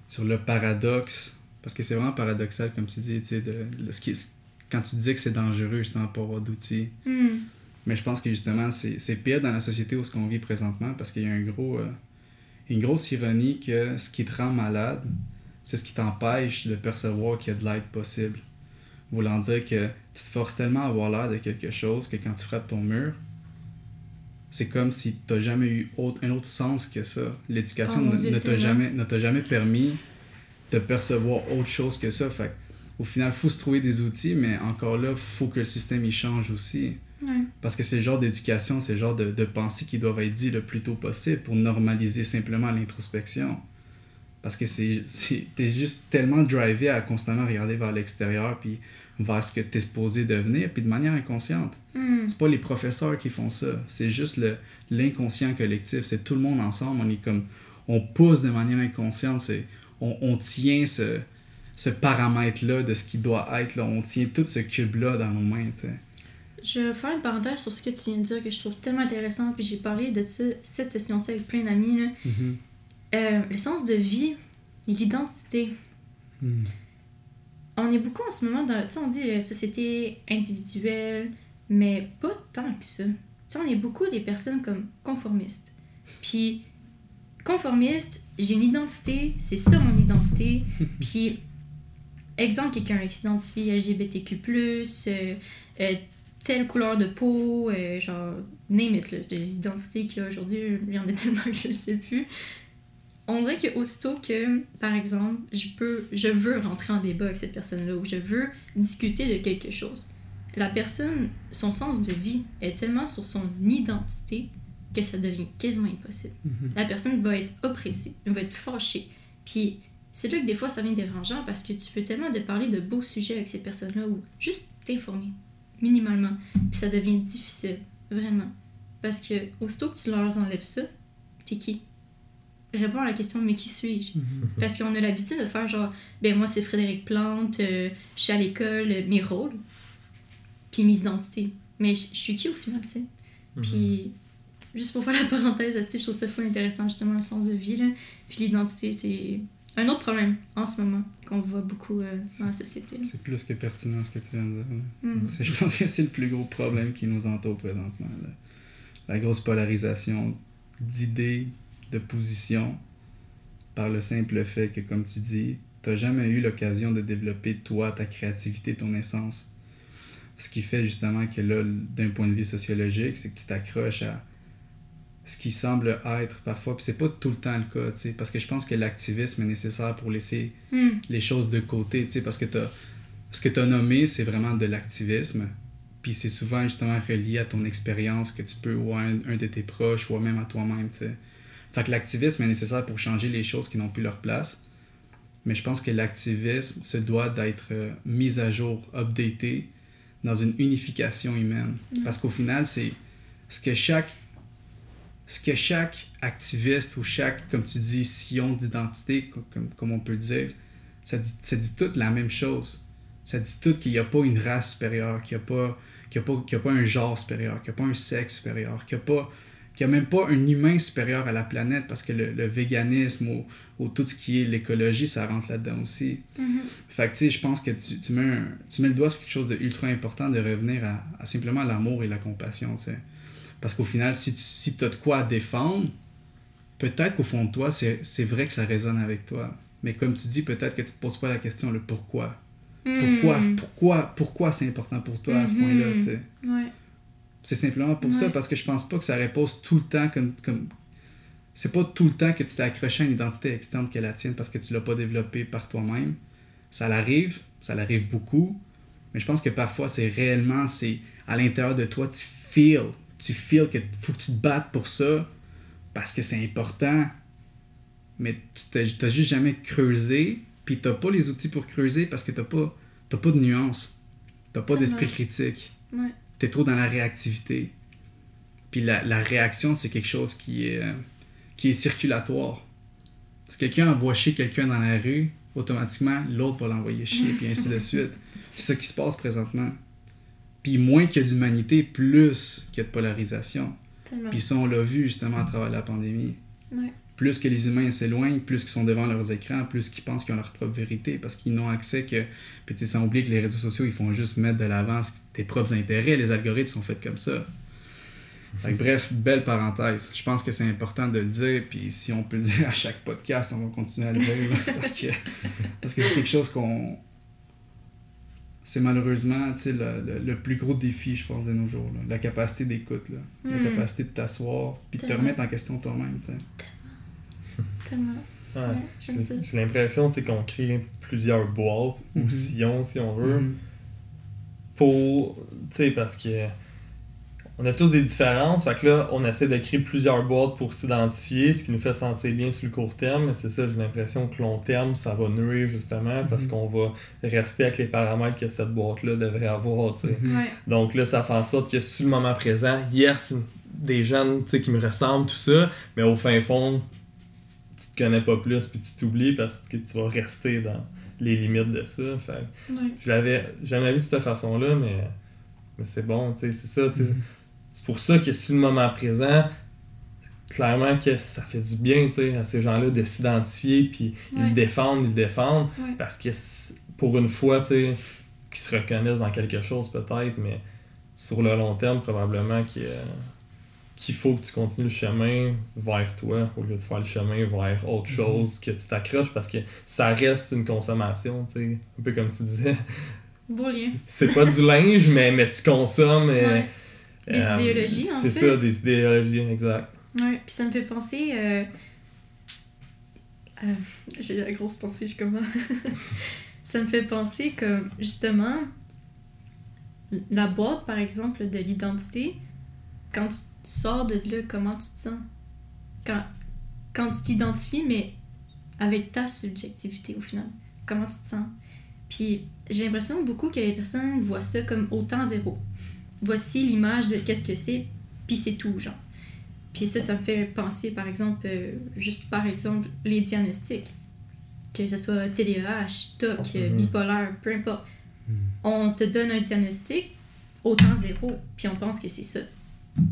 sur le paradoxe parce que c'est vraiment paradoxal comme tu dis, de, de ce qui est- quand tu dis que c'est dangereux justement pour avoir d'outils. Mhm. Mais je pense que justement, c'est c'est pire dans la société où ce qu'on vit présentement parce qu'il y a un gros, euh, une grosse ironie que ce qui te rend malade, c'est ce qui t'empêche de percevoir qu'il y a de l'aide possible. Voulant dire que tu te forces tellement à avoir l'air de quelque chose que quand tu frappes ton mur, c'est comme si tu n'as jamais eu autre, un autre sens que ça. L'éducation Oh ne- t'a jamais, ne t'a jamais permis de percevoir autre chose que ça. Fait au final, il faut se trouver des outils, mais encore là, il faut que le système il change aussi. Ouais. Parce que c'est le genre d'éducation, c'est le genre de, de pensée qui doivent être dit le plus tôt possible pour normaliser simplement l'introspection. Parce que c'est, c'est- t'es juste tellement drivé à constamment regarder vers l'extérieur puis vers ce que tu es supposé devenir, puis de manière inconsciente. Hmm. C'est pas les professeurs qui font ça, c'est juste l'inconscient collectif, c'est tout le monde ensemble, on est comme on pousse de manière inconsciente, c'est on, on tient ce, ce paramètre-là de ce qui doit être, là. on tient tout ce cube-là dans nos mains. tu sais. Je vais faire une parenthèse sur ce que tu viens de dire que je trouve tellement intéressant. Puis j'ai parlé de ça, cette session-ci avec plein d'amis. Euh, le sens de vie et l'identité. Hmm. On est beaucoup en ce moment dans. Tu sais, on dit euh, société individuelle, mais pas tant que ça. Tu sais, on est beaucoup des personnes comme conformistes. Puis, conformiste, j'ai une identité, c'est ça mon identité. Puis, exemple, quelqu'un qui s'identifie LGBTQ, euh, euh, telle couleur de peau, euh, genre, name it, là, les identités qu'il y a aujourd'hui, il y en a tellement que je ne sais plus. On dirait que aussitôt que, par exemple, je peux, je veux rentrer en débat avec cette personne-là ou je veux discuter de quelque chose, la personne, son sens de vie est tellement sur son identité que ça devient quasiment impossible. Mhm. La personne va être oppressée, va être fâchée. Puis c'est là que des fois ça devient dérangeant parce que tu peux tellement de parler de beaux sujets avec ces personnes-là ou juste t'informer minimalement. Puis ça devient difficile, vraiment. Parce que aussitôt que tu leur enlèves ça, t'es qui? Réponds à la question mais qui suis-je? Mhm. Parce qu'on a l'habitude de faire genre ben moi c'est Frédéric Plante, euh, je suis à l'école, euh, mes rôles, puis mes identités. Mais je je suis qui au final, tu sais? Mhm. puis, juste pour faire la parenthèse là-dessus, je trouve ça fou intéressant, justement, le sens de vie. Là. Puis l'identité, c'est un autre problème en ce moment qu'on voit beaucoup euh, dans la société. C'est plus que pertinent ce que tu viens de dire. Mm. Je pense que c'est le plus gros problème qui nous entoure présentement. là. La grosse polarisation d'idées, de positions, par le simple fait que, comme tu dis, tu n'as jamais eu l'occasion de développer toi, ta créativité, ton essence. Ce qui fait justement que là, d'un point de vue sociologique, c'est que tu t'accroches à ce qui semble être parfois, puis c'est pas tout le temps le cas, tu sais, parce que je pense que l'activisme est nécessaire pour laisser Mm. les choses de côté, tu sais, parce que t'as, ce que tu as nommé, c'est vraiment de l'activisme. Puis c'est souvent justement relié à ton expérience que tu peux, ou à un, un de tes proches, ou même à toi-même, tu sais. Fait que l'activisme est nécessaire pour changer les choses qui n'ont plus leur place. Mais je pense que l'activisme se doit d'être euh, mis à jour, updaté, dans une unification humaine. Parce qu'au final, c'est ce que chaque ce que chaque activiste ou chaque, comme tu dis, sillon d'identité, co- comme, comme on peut dire, ça dit, ça dit tout la même chose. Ça dit tout qu'il n'y a pas une race supérieure, qu'il n'y a, pas- qu'il y a, pas- qu'il y a pas un genre supérieur, qu'il n'y a pas un sexe supérieur, qu'il n'y a, pas- qu'il y a même pas un humain supérieur à la planète, parce que le, le véganisme ou, ou tout ce qui est l'écologie, ça rentre là-dedans aussi. Mhm. Fait que, tu sais, je pense que tu, tu, mets un- tu mets le doigt sur quelque chose d'ultra important de revenir à, à simplement l'amour et la compassion, tu sais. Parce qu'au final, si tu si as de quoi défendre, peut-être qu'au fond de toi, c'est c'est vrai que ça résonne avec toi. Mais comme tu dis, peut-être que tu te poses pas la question, le pourquoi. Pourquoi, Mm. pourquoi, pourquoi c'est important pour toi à ce Mhm. point-là, tu sais. Ouais. C'est simplement pour ça, parce que je pense pas que ça repose tout le temps comme. comme... C'est pas tout le temps que tu t'es accroché à une identité externe que la tienne parce que tu l'as pas développée par toi-même. Ça l'arrive, ça l'arrive beaucoup, mais je pense que parfois c'est réellement, c'est à l'intérieur de toi, tu feel, tu feel que faut que tu te battes pour ça parce que c'est important, mais tu t'as juste jamais creusé, puis t'as pas les outils pour creuser parce que t'as pas, pas de nuance, t'as pas d'esprit critique Ouais. T'es trop dans la réactivité. Puis la, la réaction, c'est quelque chose qui est, euh, qui est circulatoire. Si quelqu'un envoie chier quelqu'un dans la rue, automatiquement, l'autre va l'envoyer chier, puis ainsi de suite. C'est ça qui se passe présentement. Puis moins qu'il y a d'humanité, plus qu'il y a de polarisation. Tellement. Puis ça, on l'a vu justement à travers la pandémie. Ouais. Plus que les humains s'éloignent, plus qu'ils sont devant leurs écrans, plus qu'ils pensent qu'ils ont leur propre vérité, parce qu'ils n'ont accès que... Puis tu sais, sans oublier que les réseaux sociaux, ils font juste mettre de l'avant ce- tes propres intérêts. Les algorithmes sont faits comme ça. Fait que bref, belle parenthèse. Je pense que c'est important de le dire, puis si on peut le dire à chaque podcast, on va continuer à le dire, là, parce que parce que c'est quelque chose qu'on... C'est malheureusement le, le- le plus gros défi, je pense, de nos jours. là. La capacité d'écoute, la Mm. capacité de t'asseoir, puis de te remettre en question toi-même. Tellement. Ouais. Ouais, j'aime ça. J'ai l'impression qu'on crée plusieurs boîtes Mhm. ou sillons, si on veut, Mhm. pour. Tu sais, parce que. on a tous des différences. Fait que là, on essaie de créer plusieurs boîtes pour s'identifier, ce qui nous fait sentir bien sur le court terme. C'est ça, j'ai l'impression que long terme, ça va nuire justement parce Mhm. qu'on va rester avec les paramètres que cette boîte-là devrait avoir. tu sais. Mhm. Ouais. Donc là, ça fait en sorte que sur le moment présent, yes, des jeunes tu sais, qui me ressemblent, tout ça, mais au fin fond, tu te connais pas plus puis tu t'oublies parce que tu vas rester dans les limites de ça. Fait que Ouais. je l'avais jamais vu de cette façon-là, mais, mais c'est bon, tu sais, c'est ça. Mhm. C'est pour ça que sur le moment présent, clairement que ça fait du bien tu sais, à ces gens-là de s'identifier, puis ils le défendent, ils le défendent, Ouais. parce que pour une fois, tu sais, qu'ils se reconnaissent dans quelque chose peut-être, mais sur le long terme, probablement qu'il y a- qu'il faut que tu continues le chemin vers toi au lieu de faire le chemin vers autre Mhm. chose, que tu t'accroches parce que ça reste une consommation, tu sais, un peu comme tu disais. Beau lien. C'est pas du linge, mais, mais tu consommes. euh. Des euh, idéologies, en C'est fait. ça, des idéologies, exact. Ouais, puis ça me fait penser. Euh... euh, J'ai la grosse pensée, je commence. ça me fait penser que, justement, la boîte, par exemple, de l'identité, quand tu sors de là, comment tu te sens? Quand, quand tu t'identifies, mais avec ta subjectivité au final, comment tu te sens? Puis j'ai l'impression beaucoup que les personnes voient ça comme autant zéro. Voici l'image de qu'est-ce que c'est, puis c'est tout, genre. Puis ça, ça me fait penser, par exemple, euh, juste par exemple, les diagnostics. Que ce soit TDAH, TOC, euh, Mhm. bipolaire, peu importe. Mhm. On te donne un diagnostic, autant zéro, puis on pense que c'est ça.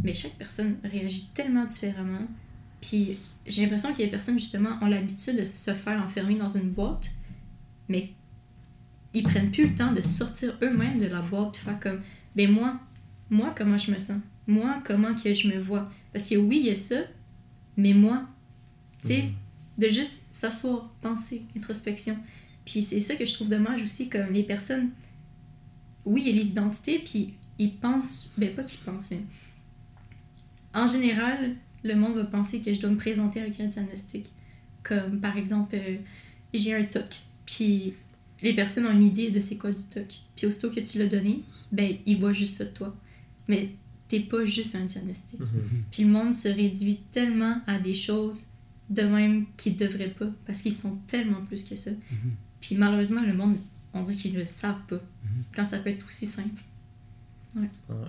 Mais chaque personne réagit tellement différemment. Puis j'ai l'impression que les personnes, justement, ont l'habitude de se faire enfermer dans une boîte, mais ils prennent plus le temps de sortir eux-mêmes de la boîte, de faire comme, ben moi, moi, comment je me sens? Moi, comment que je me vois? Parce que oui, il y a ça, mais moi, tu sais, de juste s'asseoir, penser, introspection. Puis c'est ça que je trouve dommage aussi, comme les personnes, oui, il y a les identités, puis ils pensent, ben pas qu'ils pensent, mais en général, le monde va penser que je dois me présenter avec un diagnostic. Comme par exemple, euh, j'ai un TOC, puis les personnes ont une idée de c'est quoi du TOC. Puis aussitôt que tu l'as donné, ben ils voient juste ça de toi. Mais t'es pas juste un diagnostic. Mhm. Puis le monde se réduit tellement à des choses de même qu'ils devraient pas, parce qu'ils sont tellement plus que ça. Puis malheureusement, le monde, on dit qu'ils le savent pas, quand ça peut être aussi simple. Ouais.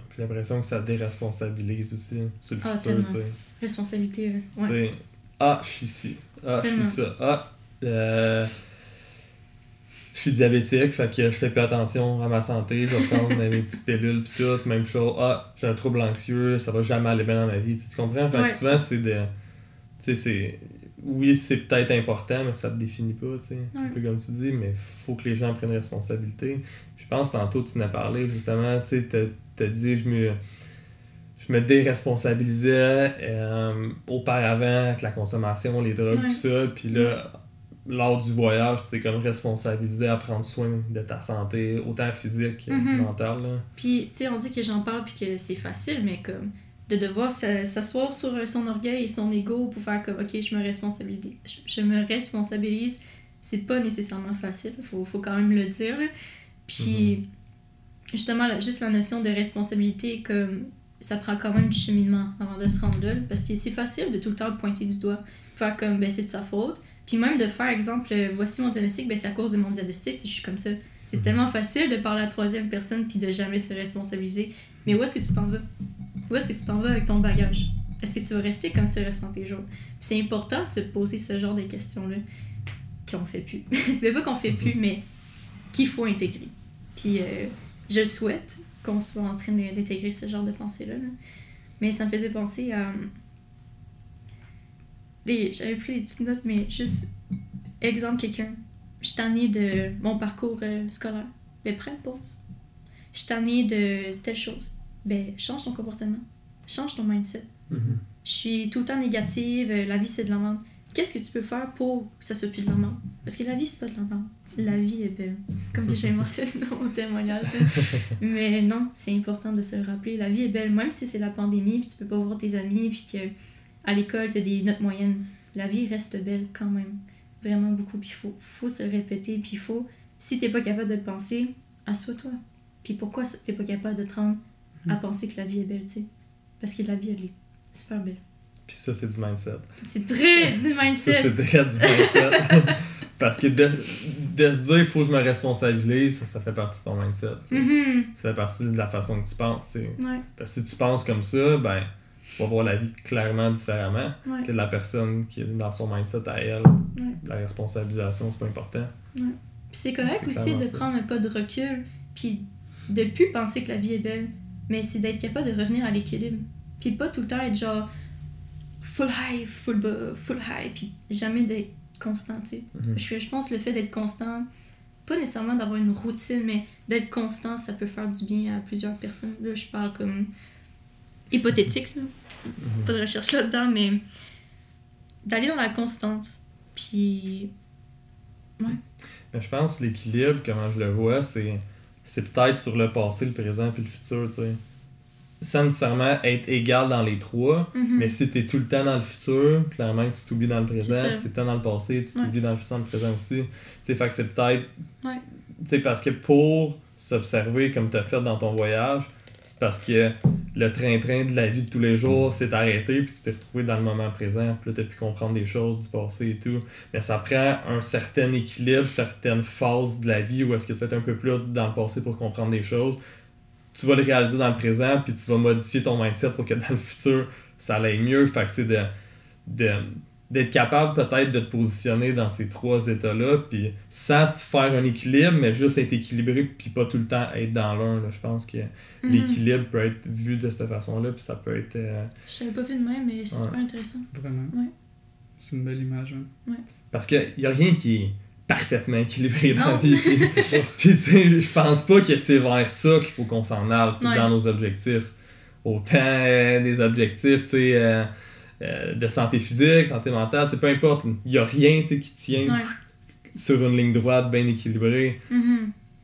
Puis j'ai l'impression que ça déresponsabilise aussi sur le Ah, futur, tellement. tu sais. Responsabilité, euh, ouais. sais, ah, je suis ci. Ah, je suis ça. Ah, euh, je suis diabétique, fait que je fais plus attention à ma santé, je vais prendre mes petites pilules pis tout, même chose. Ah, j'ai un trouble anxieux, ça va jamais aller bien dans ma vie. Tu, comprends? Fait que souvent, c'est de. Tu sais, c'est. Oui, c'est peut-être important, mais ça te définit pas, tu sais. Un peu comme tu dis, mais faut que les gens prennent responsabilité. Je pense tantôt, tu en as parlé, justement, tu sais, t'as- dit, je me je me déresponsabilisais euh, auparavant avec la consommation, les drogues, Ouais. tout ça. Puis là, lors du voyage, tu t'es comme responsabilisé à prendre soin de ta santé, autant physique que Mhm. mentale. Là. Puis, tu sais, on dit que j'en parle puis que c'est facile, mais comme de devoir s'a- s'asseoir sur euh, son orgueil et son ego pour faire comme, ok, je me responsabilise, je, me responsabilise, c'est pas nécessairement facile, faut, faut quand même le dire. là. Puis, justement, là, juste la notion de responsabilité, comme ça prend quand même du cheminement avant de se rendre là, parce que c'est facile de tout le temps pointer du doigt, faire comme, ben c'est de sa faute. Puis même de faire, exemple, euh, voici mon diagnostic, ben c'est à cause de mon diagnostic si je suis comme ça. C'est tellement facile de parler à la troisième personne puis de jamais se responsabiliser. Mais où est-ce que tu t'en vas? Où est-ce que tu t'en vas avec ton bagage? Est-ce que tu vas rester comme ça le restant de tes jours? Puis c'est important de se poser ce genre de questions-là qu'on fait plus. mais pas qu'on fait plus, mais qu'il faut intégrer. Puis euh, je souhaite qu'on soit en train d'intégrer ce genre de pensée-là. là. Mais ça me faisait penser à... des- J'avais pris des petites notes, mais juste... Exemple, quelqu'un. Je suis tannée de mon parcours euh, scolaire. Ben, prends pause. Je suis tannée de telle chose. Ben, change ton comportement. Change ton mindset. Mhm. Je suis tout le temps négative, euh, la vie c'est de la merde. Qu'est-ce que tu peux faire pour que ça soit plus de la merde? Parce que la vie c'est pas de la merde. La vie est belle. Comme j'ai mentionné dans mon témoignage. Mais non, c'est important de se le rappeler. La vie est belle, même si c'est la pandémie, puis tu peux pas voir tes amis, puis que à l'école tu as des notes moyennes. La vie reste belle quand même. Vraiment beaucoup. Puis il faut, faut se répéter. Puis il faut, si t'es pas capable de le penser, assois-toi. Puis pourquoi t'es pas capable de te rendre à penser que la vie est belle, tu sais? Parce que la vie, elle est super belle. Puis ça, c'est du mindset. C'est très du Ça, mindset. c'est très du mindset. Parce que de, de se dire, il faut que je me responsabilise, ça, ça fait partie de ton mindset. sais. Mhm. Ça fait partie de la façon que tu penses. tu sais. Ouais, Parce que si tu penses comme ça, ben, tu vas voir la vie clairement différemment ouais. que de la personne qui est dans son mindset à elle. Ouais. La responsabilisation, c'est pas important. Puis c'est correct aussi de ça. prendre un pas de recul, puis de plus penser que la vie est belle, mais c'est d'être capable de revenir à l'équilibre. Puis pas tout le temps être genre full high, full bas, full high, puis jamais d'être constant, tu sais. Je, je pense que le fait d'être constant, pas nécessairement d'avoir une routine, mais d'être constant, ça peut faire du bien à plusieurs personnes. Là, je parle comme hypothétique, là. Mhm. pas de recherche là-dedans, mais d'aller dans la constance. Puis Mais je pense que l'équilibre, comment je le vois, c'est, c'est peut-être sur le passé, le présent puis le futur, tu sais. Sans nécessairement être égal dans les trois, mhm. mais si t'es tout le temps dans le futur, clairement que tu t'oublies dans le présent. Si t'es tout le temps dans le passé, tu Ouais. t'oublies dans le futur, dans le présent aussi. Tu sais, fait que c'est peut-être... Ouais. Tu sais, parce que pour s'observer comme t'as fait dans ton voyage, c'est parce que le train-train de la vie de tous les jours s'est arrêté, puis tu t'es retrouvé dans le moment présent, puis là, t'as pu comprendre des choses du passé et tout. Mais ça prend un certain équilibre, certaines phases de la vie où est-ce que tu être un peu plus dans le passé pour comprendre des choses. Tu vas le réaliser dans le présent, puis tu vas modifier ton mindset pour que dans le futur, ça aille mieux. Fait que c'est de, de, d'être capable peut-être de te positionner dans ces trois états-là, puis sans te faire un équilibre, mais juste être équilibré, puis pas tout le temps être dans l'un. là. Je pense que Mhm. l'équilibre peut être vu de cette façon-là, puis ça peut être... euh, Je l'avais pas vu de même, mais c'est Ouais. super intéressant. Vraiment. Ouais. C'est une belle image. Hein. Parce qu'il n'y a rien qui est parfaitement équilibré dans la vie. Puis, tu sais, je pense pas que c'est vers ça qu'il faut qu'on s'en aille, Ouais. dans nos objectifs. Autant euh, des objectifs, tu sais, euh, euh, de santé physique, santé mentale, peu importe. Il n'y a rien, qui tient Ouais. sur une ligne droite bien équilibrée.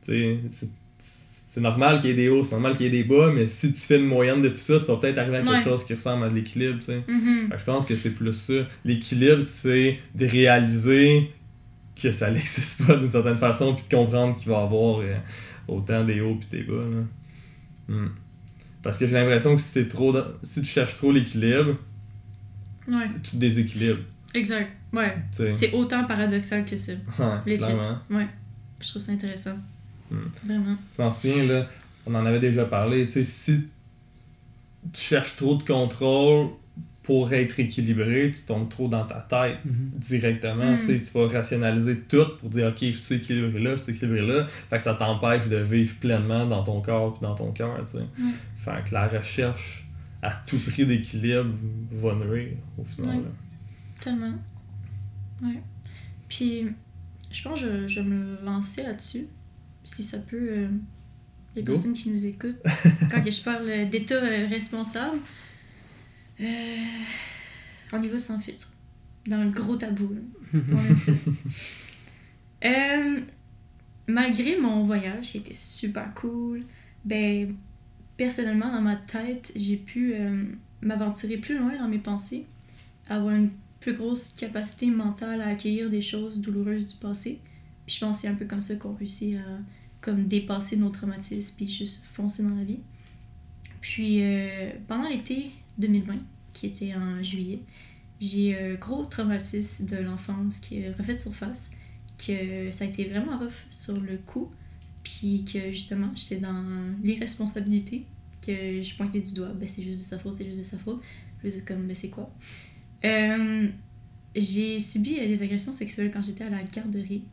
Sais, c'est- normal qu'il y ait des hauts, c'est normal qu'il y ait des bas, mais si tu fais une moyenne de tout ça, tu vas peut-être arriver à quelque Ouais. chose qui ressemble à de l'équilibre. Mhm. Que je pense que c'est plus ça. L'équilibre, c'est de réaliser que ça n'existe pas d'une certaine façon, puis de comprendre qu'il va y avoir euh, autant des hauts puis des bas. Là. Hmm. Parce que j'ai l'impression que si, t'es trop dans- si tu cherches trop l'équilibre, Ouais, tu te déséquilibres. exact. Ouais. C'est autant paradoxal que ça. Ouais, clairement. Ouais. Je trouve ça intéressant. Hmm. Vraiment. Je m'en souviens, là, on en avait déjà parlé. Tu sais, si tu cherches trop de contrôle pour être équilibré, tu tombes trop dans ta tête. Mhm. directement. Mm. Tu sais, tu vas rationaliser tout pour dire ok, je suis équilibré là, je suis équilibré là. Fait que ça t'empêche de vivre pleinement dans ton corps et dans ton cœur. Tu sais. Mm. Fait que la recherche à tout prix d'équilibre va nuire au final. Ouais. là. Tellement. Ouais. Puis, je pense que je, je vais me lancer là-dessus. Si ça peut. euh, les Go. personnes qui nous écoutent. quand je parle d'état euh, responsable, euh, on y va sans filtre. Dans le gros tabou. là. On aime ça. Euh, malgré mon voyage qui était super cool, ben, personnellement, dans ma tête, j'ai pu euh, m'aventurer plus loin dans mes pensées, avoir une plus grosse capacité mentale à accueillir des choses douloureuses du passé. Puis je pense que c'est un peu comme ça qu'on réussit à comme dépasser nos traumatismes puis juste foncer dans la vie. Puis euh, pendant l'été 2020, qui était en juillet, j'ai un gros traumatisme de l'enfance qui a refait surface, que ça a été vraiment rough sur le coup, puis que justement j'étais dans l'irresponsabilité, que je pointais du doigt, ben c'est juste de sa faute, c'est juste de sa faute. Je disais comme, ben c'est quoi? Euh, j'ai subi euh, des agressions sexuelles quand j'étais à la garderie,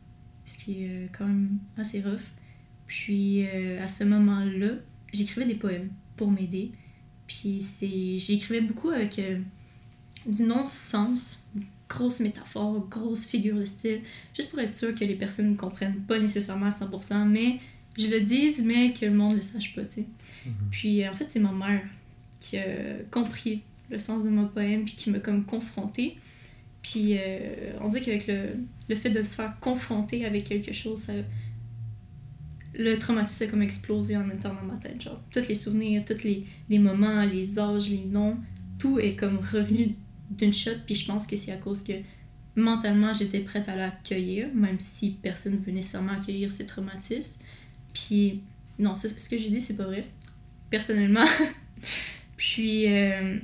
ce qui est euh, quand même assez rough. Puis à ce moment-là, j'écrivais des poèmes pour m'aider. Puis j'écrivais beaucoup avec du non-sens, grosse métaphore, grosse figure de style, juste pour être sûr que les personnes ne comprennent pas nécessairement à 100%, mais je le dise, mais que le monde ne le sache pas, tu sais. Puis euh, en fait, c'est ma mère qui a compris le sens de mon poème, puis qui m'a comme confrontée. Puis euh, on dit qu'avec le, le fait de se faire confronter avec quelque chose, ça, le traumatisme a comme explosé en même temps dans ma tête. Genre, tous les souvenirs, tous les, les moments, les âges, les noms, tout est comme revenu d'une shot. Puis je pense que c'est à cause que mentalement j'étais prête à l'accueillir, même si personne ne veut nécessairement accueillir ces traumatismes. Puis non, ce, ce que j'ai dit, c'est pas vrai. Personnellement, Puis, euh,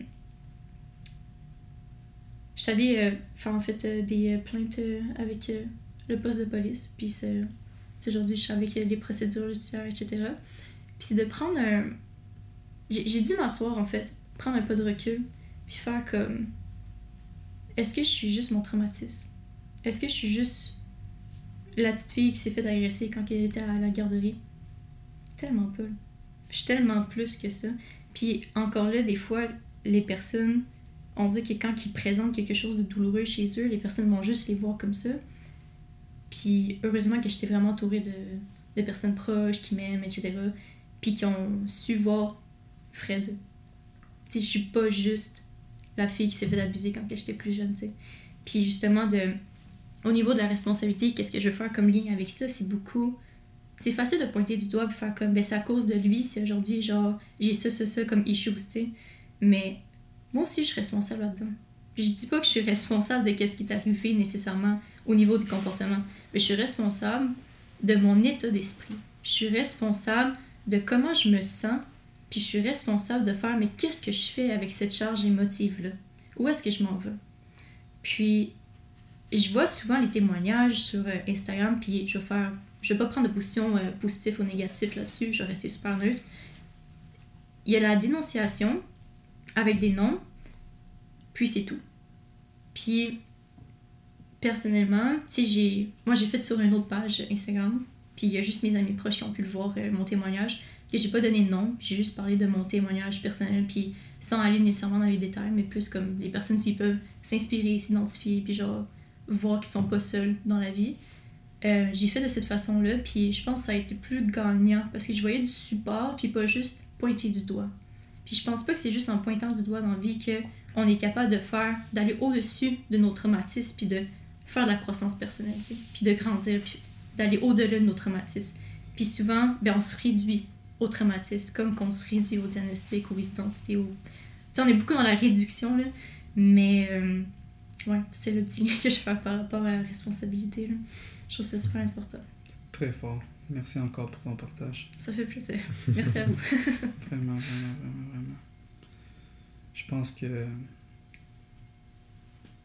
allée euh, faire en fait euh, des euh, plaintes euh, avec le poste de police. Puis, c'est aujourd'hui, je suis avec les procédures judiciaires, etc. Puis, c'est de prendre un. J'ai dû m'asseoir en fait, prendre un pas de recul, puis faire comme. Est-ce que je suis juste mon traumatisme? Est-ce que je suis juste la petite fille qui s'est fait agresser quand elle était à la garderie? Tellement pas. Je suis tellement plus que ça. Puis encore là, des fois, les personnes, on dit que quand ils présentent quelque chose de douloureux chez eux, les personnes vont juste les voir comme ça. Puis heureusement que j'étais vraiment entourée de, de personnes proches qui m'aiment, etc. Puis qui ont su voir Fred. Sais, je suis pas juste la fille qui s'est fait abuser quand j'étais plus jeune, tu sais. Puis justement, de, au niveau de la responsabilité, qu'est-ce que je veux faire comme lien avec ça, c'est beaucoup c'est facile de pointer du doigt et faire comme ben c'est à cause de lui si aujourd'hui genre j'ai ça ça ça comme issues tu sais. Mais moi aussi je suis responsable là-dedans. Je dis pas que je suis responsable de qu'est-ce qui est arrivé nécessairement au niveau du comportement mais je suis responsable de mon état d'esprit. Je suis responsable de comment je me sens puis je suis responsable de faire mais qu'est-ce que je fais avec cette charge émotive là où est-ce que je m'en vais? Puis je vois souvent les témoignages sur euh, Instagram puis je vais faire je vais pas prendre de position euh, positive ou négative là-dessus, je vais rester super neutre. Il y a la dénonciation avec des noms, puis c'est tout. Puis, personnellement, tu j'ai... Moi, j'ai fait sur une autre page Instagram, puis il y a juste mes amis proches qui ont pu le voir, euh, mon témoignage, que j'ai pas donné de nom, j'ai juste parlé de mon témoignage personnel, puis sans aller nécessairement dans les détails, mais plus comme les personnes s'ils peuvent s'inspirer, s'identifier, puis genre voir qu'ils sont pas seuls dans la vie. Euh, j'ai fait de cette façon-là, puis je pense que ça a été plus gagnant parce que je voyais du support, puis pas juste pointer du doigt. Puis je pense pas que c'est juste en pointant du doigt dans la vie qu'on est capable de faire, d'aller au-dessus de nos traumatismes, puis de faire de la croissance personnelle, puis de grandir, puis d'aller au-delà de nos traumatismes. Puis souvent, ben, on se réduit au traumatisme, comme qu'on se réduit au diagnostic, aux identités. Au... Tu sais, on est beaucoup dans la réduction, là, mais euh, ouais, c'est le petit lien que je fais par rapport à la responsabilité. Là. Je trouve ça super important. Très fort. Merci encore pour ton partage. Ça fait plaisir. Merci à vous. Vraiment, vraiment, vraiment, vraiment. Je pense que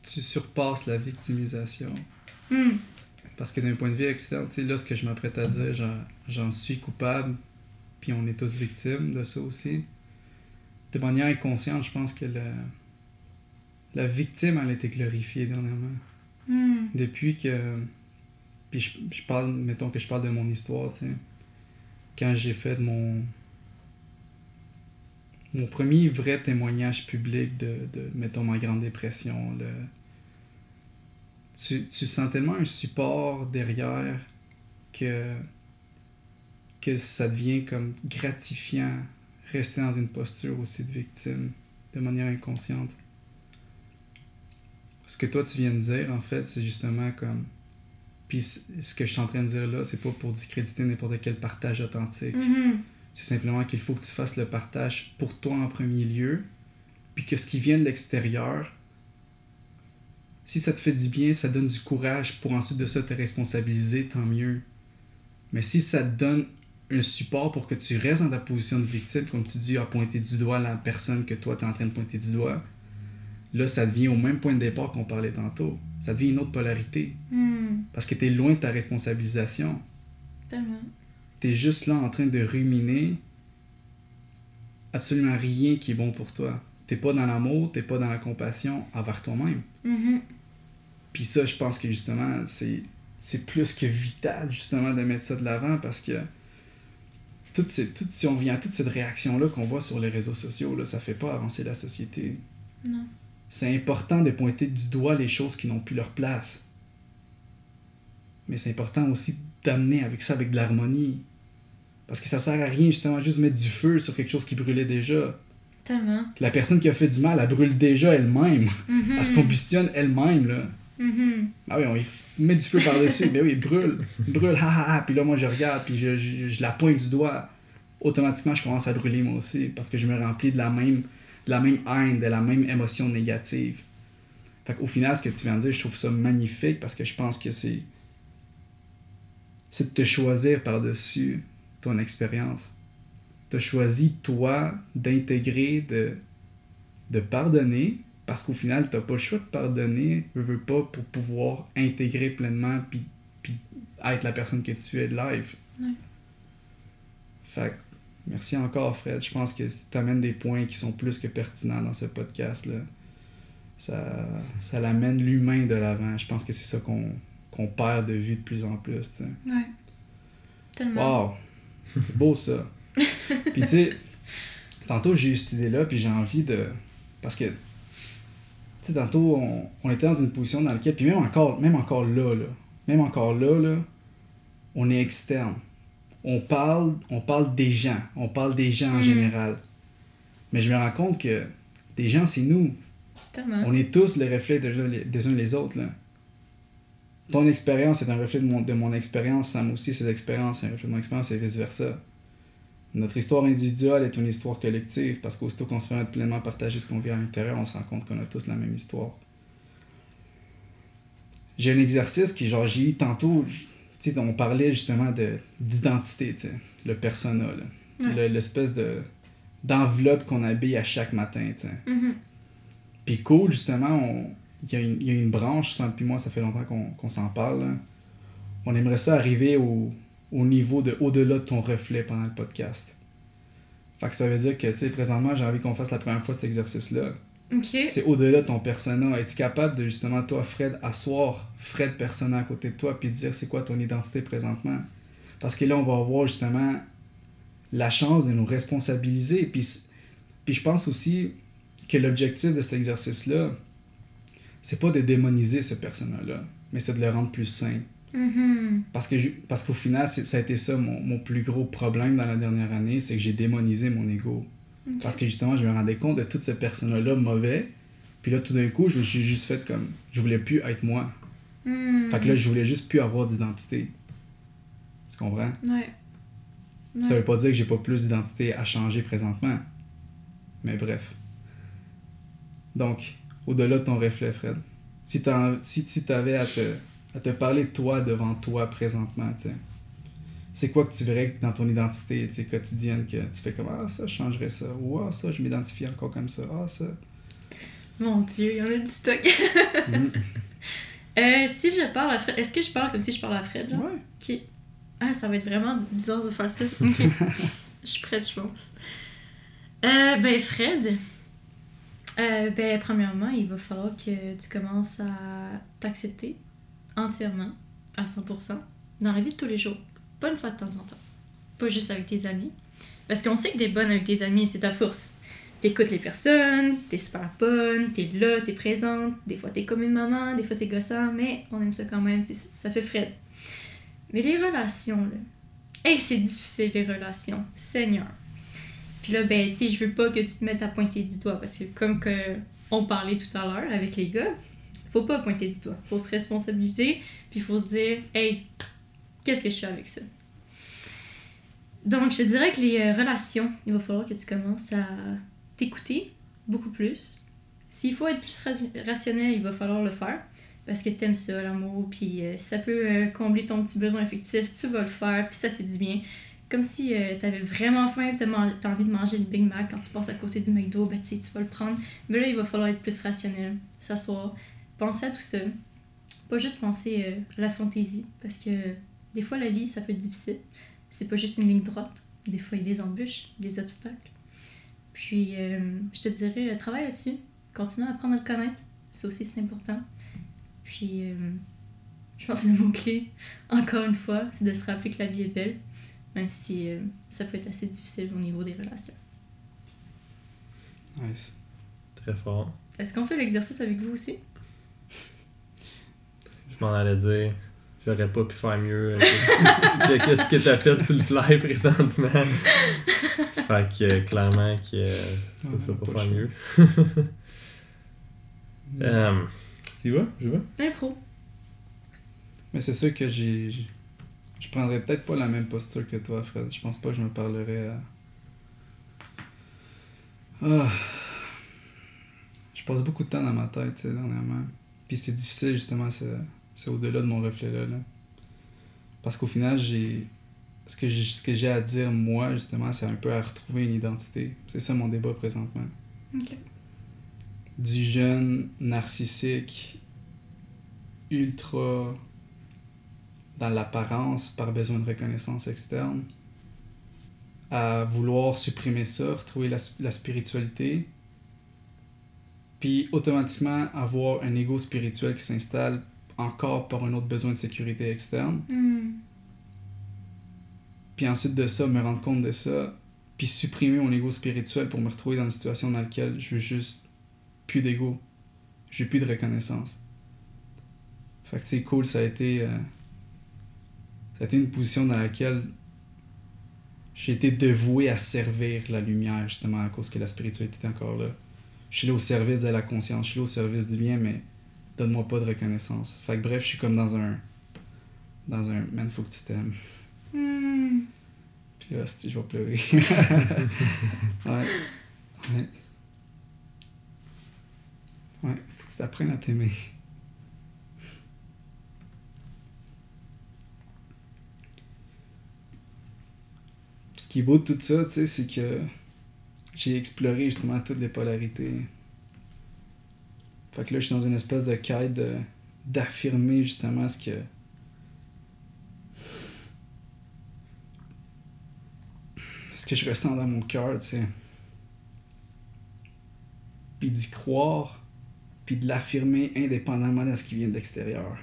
tu surpasses la victimisation. Hmm. Parce que d'un point de vue externe, que je m'apprête à dire, j'en suis coupable, puis on est tous victimes de ça aussi. De manière inconsciente, je pense que la, la victime, elle a été glorifiée dernièrement. Hmm. Depuis que. Puis je, je parle, mettons que je parle de mon histoire, tu sais. Quand j'ai fait mon. Mon premier vrai témoignage public de, de mettons, ma Grande Dépression, le, tu, tu sens tellement un support derrière que, que ça devient comme gratifiant rester dans une posture aussi de victime de manière inconsciente? Ce que toi tu viens de dire, en fait, c'est justement comme. Puis ce que je suis en train de dire là, c'est pas pour discréditer n'importe quel partage authentique. Mhm. C'est simplement qu'il faut que tu fasses le partage pour toi en premier lieu, puis que ce qui vient de l'extérieur, si ça te fait du bien, ça donne du courage pour ensuite de ça te responsabiliser, tant mieux. Mais si ça te donne un support pour que tu restes dans ta position de victime, comme tu dis, à pointer du doigt la personne que toi tu es en train de pointer du doigt, là ça devient au même point de départ qu'on parlait tantôt. Ça devient une autre polarité. Hmm. Parce que tu es loin de ta responsabilisation. Tellement. T'es juste là en train de ruminer absolument rien qui est bon pour toi. T'es pas dans l'amour, t'es pas dans la compassion envers toi-même. Mhm. Puis ça, je pense que justement, c'est plus que vital justement de mettre ça de l'avant parce que toute ces, si on vient à toute cette réaction-là qu'on voit sur les réseaux sociaux, là, ça fait pas avancer la société. Non. C'est important de pointer du doigt les choses qui n'ont plus leur place. Mais c'est important aussi d'amener avec ça avec de l'harmonie. Parce que ça sert à rien justement juste mettre du feu sur quelque chose qui brûlait déjà. Tellement. La personne qui a fait du mal, elle brûle déjà elle-même. Mhm. Elle se combustionne elle-même, là. Mhm. Ah oui, on y met du feu par-dessus. ben oui, brûle. Brûle, ha ha ha. Puis là, moi, je regarde, puis je, je, je la pointe du doigt. Automatiquement, je commence à brûler moi aussi. Parce que je me remplis de la même, de la même haine, de la même émotion négative. Fait qu'au final, ce que tu viens de dire, je trouve ça magnifique parce que je pense que c'est. C'est de te choisir par-dessus ton expérience. tu as choisi, toi, d'intégrer, de, de pardonner, parce qu'au final, tu n'as pas le choix de pardonner, veux, veux pas, pour pouvoir intégrer pleinement, puis, puis être la personne que tu es de live. Ouais. Fait merci encore, Fred. Je pense que tu amènes des points qui sont plus que pertinents dans ce podcast-là. Ça, ça l'amène l'humain de l'avant. Je pense que c'est ça qu'on qu'on perd de vue de plus en plus. tu sais. Ouais. Tellement. Wow! C'est beau ça. puis tu sais, tantôt j'ai eu cette idée-là, puis j'ai envie de. Parce que, tu sais, tantôt on, on était dans une position dans laquelle, puis même encore, même encore là, là, même encore là, là, on est externe. On parle, on parle des gens, on parle des gens en Mm. général. Mais je me rends compte que des gens, c'est nous. Tellement. On est tous le reflet des uns des uns les autres. Là. Ton expérience est un reflet de mon, de mon expérience, Sam aussi, ses expériences, c'est un reflet de mon expérience et vice-versa. Notre histoire individuelle est une histoire collective parce qu'aussitôt qu'on se permet de pleinement partager ce qu'on vit à l'intérieur, on se rend compte qu'on a tous la même histoire. J'ai un exercice qui, genre, j'ai eu tantôt, tu sais, on parlait justement de, d'identité, tu sais, le persona. Ouais. Le- l'espèce de, d'enveloppe qu'on habille à chaque matin, tu sais. Mhm. Puis cool, justement, il y, a une- il y a une branche, puis moi, ça fait longtemps qu'on qu'on s'en parle. là. On aimerait ça arriver au, au niveau de au-delà de ton reflet pendant le podcast. Fait que ça veut dire que, tu sais, présentement, j'ai envie qu'on fasse la première fois cet exercice-là. C'est au-delà de ton persona. Es-tu capable de, justement, toi, Fred, asseoir Fred persona à côté de toi puis dire c'est quoi ton identité présentement? Parce que là, on va avoir, justement, la chance de nous responsabiliser. Puis, puis je pense aussi que l'objectif de cet exercice-là, c'est pas de démoniser ce persona-là, mais c'est de le rendre plus sain. Mhm. Parce que parce qu'au final, ça a été ça mon, mon plus gros problème dans la dernière année, c'est que j'ai démonisé mon ego. Parce que justement, je me rendais compte de tout ce persona-là mauvais. Puis là, tout d'un coup, je me suis juste fait comme. Je voulais plus être moi. Mhm. Fait que là, je voulais juste plus avoir d'identité. Tu comprends? Ouais. Ouais. Ça veut pas dire que j'ai pas plus d'identité à changer présentement. Mais bref. Donc, au-delà de ton reflet, Fred, si t'en- si, si t'avais à te, à te parler de toi devant toi présentement, tu sais, c'est quoi que tu verrais dans ton identité quotidienne que tu fais comme Ah, ça, je changerais ça. Ou Ah, ça, je m'identifie encore comme ça. Ah, ça. Mon dieu, il y en a du stock. Mm. Euh, si je parle à Fred, est-ce que je parle comme si je parlais à Fred, genre? Ouais. Ah, ça va être vraiment bizarre de faire ça. Je suis prête, je pense. Euh, ben, Fred, euh, ben, premièrement, il va falloir que tu commences à t'accepter entièrement, à 100%, dans la vie de tous les jours. Pas une fois de temps en temps. Pas juste avec tes amis. Parce qu'on sait que t'es bonne avec tes amis, c'est ta force. T'écoutes les personnes, t'es super bonne, t'es là, t'es présente. Des fois t'es comme une maman, des fois c'est gossant, mais on aime ça quand même, ça fait Fred. Mais les relations, là. Hey, c'est difficile les relations. Seigneur. Puis là, ben, tu sais, je veux pas que tu te mettes à pointer du doigt parce que, comme que on parlait tout à l'heure avec les gars, faut pas pointer du doigt. Faut se responsabiliser, puis faut se dire, hey, qu'est-ce que je fais avec ça? Donc, je dirais que les euh, relations, il va falloir que tu commences à t'écouter beaucoup plus. S'il faut être plus ra- rationnel, il va falloir le faire parce que t'aimes ça, l'amour, puis euh, ça peut euh, combler ton petit besoin affectif, tu vas le faire, puis ça fait du bien. Comme si euh, t'avais vraiment faim, t'as t'as envie de manger le Big Mac quand tu passes à côté du McDo, ben tu vas le prendre. Mais là, il va falloir être plus rationnel, s'asseoir, penser à tout ça. Pas juste penser euh, à la fantaisie, parce que des fois, la vie, ça peut être difficile. C'est pas juste une ligne droite. Des fois, il y a des embûches, des obstacles. Puis, euh, je te dirais, euh, travaille là-dessus. Continue à apprendre à te connaître. Ça aussi, c'est important. Puis, euh, je pense que le mot-clé, encore une fois, c'est de se rappeler que la vie est belle, même si euh, ça peut être assez difficile au niveau des relations. Nice. Très fort. Est-ce qu'on fait l'exercice avec vous aussi? Je m'en allais dire, j'aurais pas pu faire mieux. euh, que- que- Qu'est-ce que t'as fait sur le fly présentement? fait que euh, clairement que euh, je peux pas faire mieux. Euh, tu y vas? Je vais? Impro. Mais c'est sûr que j'ai. j'ai- Je prendrais peut-être pas la même posture que toi, Fred. Je pense pas que je me parlerais à. Ah. Je passe beaucoup de temps dans ma tête, tu sais, dernièrement. Puis c'est difficile, justement, c'est c'est au-delà de mon reflet-là. là. Parce qu'au final, j'ai. ce que j'ai ce que j'ai à dire, moi, justement, c'est un peu à retrouver une identité. C'est ça mon débat présentement. Du jeune narcissique, ultra dans l'apparence, par besoin de reconnaissance externe, à vouloir supprimer ça, retrouver la, la spiritualité, puis automatiquement avoir un ego spirituel qui s'installe encore par un autre besoin de sécurité externe. Hmm. Puis ensuite de ça, me rendre compte de ça, puis supprimer mon ego spirituel pour me retrouver dans une situation dans laquelle je veux juste plus d'ego. J'ai plus de reconnaissance. Fait que c'est cool, ça a été. euh, ça a été une position dans laquelle j'ai été dévoué à servir la lumière, justement, à cause que la spiritualité était encore là. Je suis là au service de la conscience, je suis là au service du bien, mais donne-moi pas de reconnaissance. Fait que bref, je suis comme dans un. Dans un. Man, faut que tu t'aimes. Hmm. Puis là, si je vais pleurer. ouais. Ouais. Ouais, faut que tu t'apprennes à t'aimer. Ce qui est beau de tout ça, tu sais, c'est que j'ai exploré justement toutes les polarités. Fait que là, je suis dans une espèce de quête d'affirmer justement ce que. ce que je ressens dans mon cœur, tu sais. Puis d'y croire, puis de l'affirmer indépendamment de ce qui vient de l'extérieur.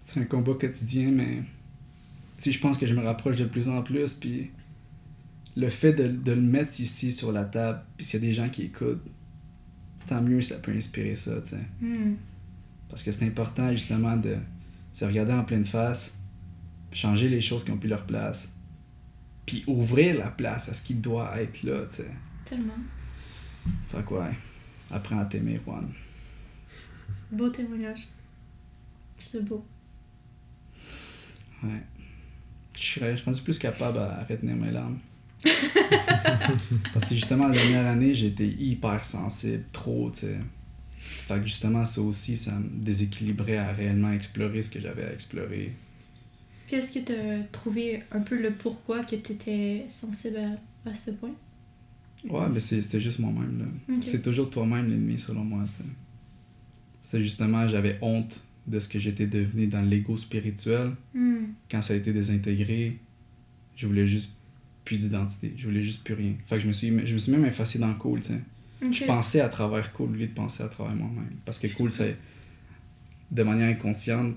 C'est un combat quotidien, mais tu sais, je pense que je me rapproche de plus en plus, puis le fait de, de le mettre ici sur la table, puis s'il y a des gens qui écoutent, tant mieux ça peut inspirer ça, tu sais. Hmm. Parce que c'est important justement de se regarder en pleine face, changer les choses qui ont plus leur place, puis ouvrir la place à ce qui doit être là, tu sais. Tellement. Fait que ouais, apprends à t'aimer, Juan. Beau témoignage. C'est beau. Ouais. Je serais je suis plus capable à retenir mes larmes. Parce que justement, la dernière année, j'ai été hyper sensible, trop, tu sais. Fait que justement, ça aussi, ça me déséquilibrait à réellement explorer ce que j'avais à explorer. Puis est-ce que tu as trouvé un peu le pourquoi que tu étais sensible à, à ce point? Ouais, mais c'était juste moi-même, là. C'est toujours toi-même l'ennemi, selon moi, tu sais. C'est justement, j'avais honte de ce que j'étais devenu dans l'ego spirituel. Hmm. Quand ça a été désintégré, je voulais juste plus d'identité. Je voulais juste plus rien. Fait que je me suis, je me suis même effacé dans Cool, tu sais. Je pensais à travers Cool, au lieu de penser à travers moi-même. Parce que Cool, c'est de manière inconsciente,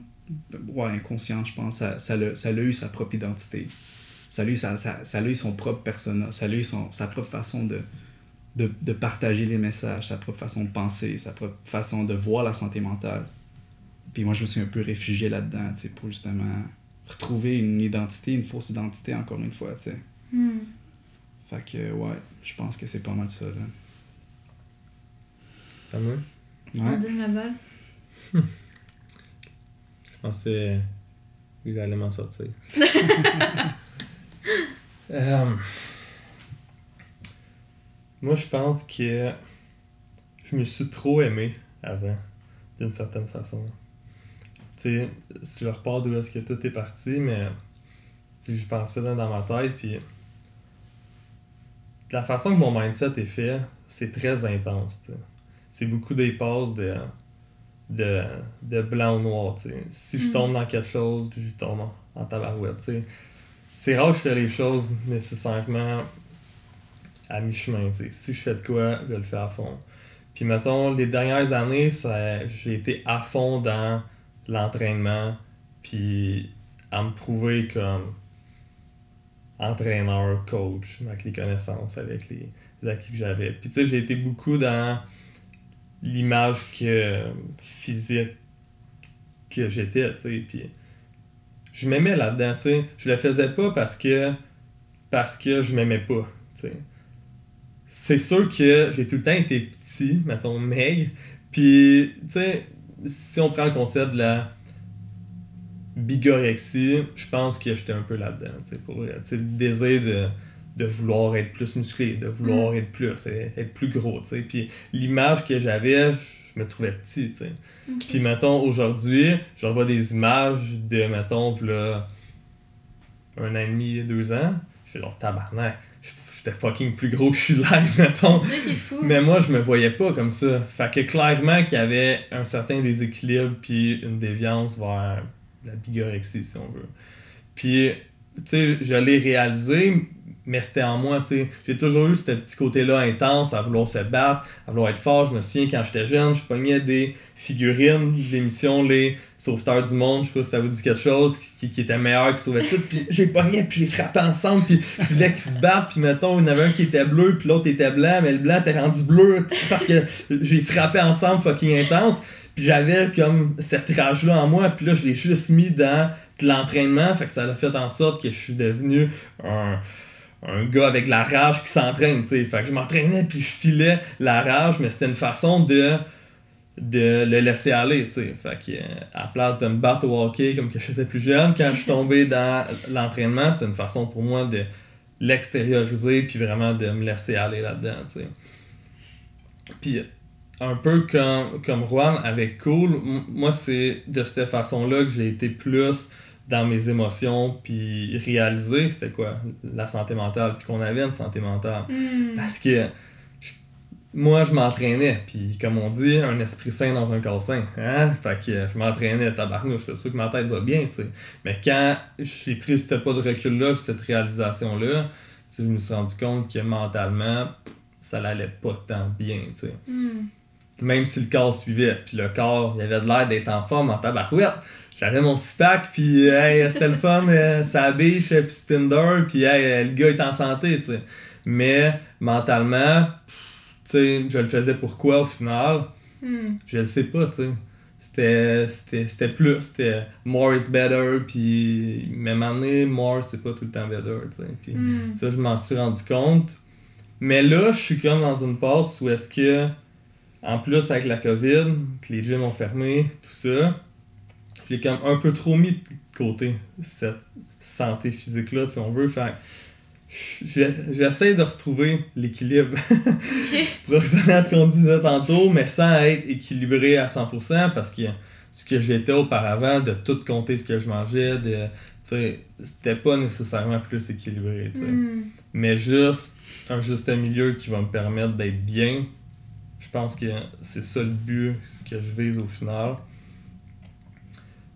ouais, inconsciente, je pense, ça, ça, l'a, ça eu sa propre identité. Ça l'a eu, ça son propre persona. Ça eu son, sa propre façon de, de, de partager les messages, sa propre façon de penser, sa propre façon de voir la santé mentale. Puis moi, je me suis un peu réfugié là-dedans, tu sais, pour justement retrouver une identité, une fausse identité, encore une fois, tu sais. Hmm. Fait que, ouais, je pense que c'est pas mal ça, là. Moi? On Ouais. donne la balle. Je pensais que j'allais m'en sortir. Euh, moi, je pense que je me suis trop aimé avant, d'une certaine façon. Tu sais, si je repars d'où est-ce que tout est parti, mais tu sais, je pensais dans, dans ma tête, puis la façon que mon mindset est fait, c'est très intense. C'est beaucoup des passes de de, de blanc ou noir, tu sais. Si je Mm. tombe dans quelque chose, je tombe en, en tabarouette. C'est rare que je fais les choses nécessairement à mi-chemin, tu sais. Si je fais de quoi, je le fais à fond. Puis mettons, les dernières années, ça, j'ai été à fond dans l'entraînement, puis à me prouver comme entraîneur, coach, avec les connaissances, avec les, acquis que j'avais. Puis tu sais, j'ai été beaucoup dans l'image que physique que j'étais, tu sais, puis je m'aimais là-dedans, tu sais. Je le faisais pas parce que parce que je m'aimais pas, tu sais. C'est sûr que j'ai tout le temps été petit, mettons maigre, puis tu sais, si on prend le concept de la bigorexie, je pense que j'étais un peu là-dedans, pour le désir de de vouloir être plus musclé, de vouloir être plus, être plus gros. Puis l'image que j'avais, je me trouvais petit, tu sais. Ok. Puis, mettons, aujourd'hui, je revois des images de, mettons, là, un an et demi, deux ans. Je fais genre, tabarnak, j'étais fucking plus gros que je suis live, mettons. C'est ça qui est fou. Mais moi, je me voyais pas comme ça. Fait que clairement qu'il y avait un certain déséquilibre puis une déviance vers la bigorexie, si on veut. Puis, tu sais, je l'ai réalisé, mais c'était en moi, tu sais. J'ai toujours eu ce petit côté-là intense, à vouloir se battre, à vouloir être fort. Je me souviens, quand j'étais jeune, je pognais des figurines d'émissions, les Sauveteurs du Monde, je sais pas si ça vous dit quelque chose, qui, qui étaient meilleurs, qui sauvaient tout, puis je les pognais, puis je les frappais ensemble, puis je voulais qu'ils se battent, puis mettons, il y en avait un qui était bleu, puis l'autre était blanc, mais le blanc était rendu bleu, parce que je les frappais ensemble fucking intense, puis j'avais comme cette rage-là en moi, puis là, je l'ai juste mis dans l'entraînement, fait que ça a fait en sorte que je suis devenu un un gars avec la rage qui s'entraîne, tu sais. Fait que je m'entraînais puis je filais la rage, mais c'était une façon de de le laisser aller, tu sais. Fait que, euh, à la place de me battre au hockey comme que je faisais plus jeune, quand je suis tombé dans l'entraînement, c'était une façon pour moi de l'extérioriser puis vraiment de me laisser aller là-dedans, tu sais. Puis un peu comme, comme Juan avec Cool, moi c'est de cette façon-là que j'ai été plus dans mes émotions puis réaliser c'était quoi la santé mentale puis qu'on avait une santé mentale. Hmm. parce que moi je m'entraînais puis comme on dit un esprit sain dans un corps sain hein? Fait que je m'entraînais tabarnouche j'étais sûr que ma tête va bien tu sais. Mais quand j'ai pris ce pas de recul là puis cette réalisation là je me suis rendu compte que mentalement ça l'allait pas tant bien tu sais. Hmm. Même si le corps suivait. Puis le corps, il avait de l'air d'être en forme en tabarouette. J'avais mon six-pack, puis hey, c'était le fun, euh, ça biche, puis c'était Tinder, puis hey, euh, le gars est en santé, tu sais. Mais mentalement, tu sais, je le faisais pourquoi au final? Hmm. Je le sais pas, tu sais. C'était, c'était, c'était plus, c'était more is better, puis même année, more c'est pas tout le temps better, tu sais. Puis Hmm. ça, je m'en suis rendu compte. Mais là, je suis comme dans une passe où est-ce que, en plus avec la COVID, que les gyms ont fermé, tout ça, j'ai comme un peu trop mis de côté cette santé physique-là, si on veut. Fait j'essaie de retrouver l'équilibre pour revenir à ce qu'on disait tantôt, mais sans être équilibré à 100% parce que ce que j'étais auparavant, de tout compter ce que je mangeais, de, c'était pas nécessairement plus équilibré. Hmm. mais juste un juste milieu qui va me permettre d'être bien. Je pense que c'est ça le but que je vise au final.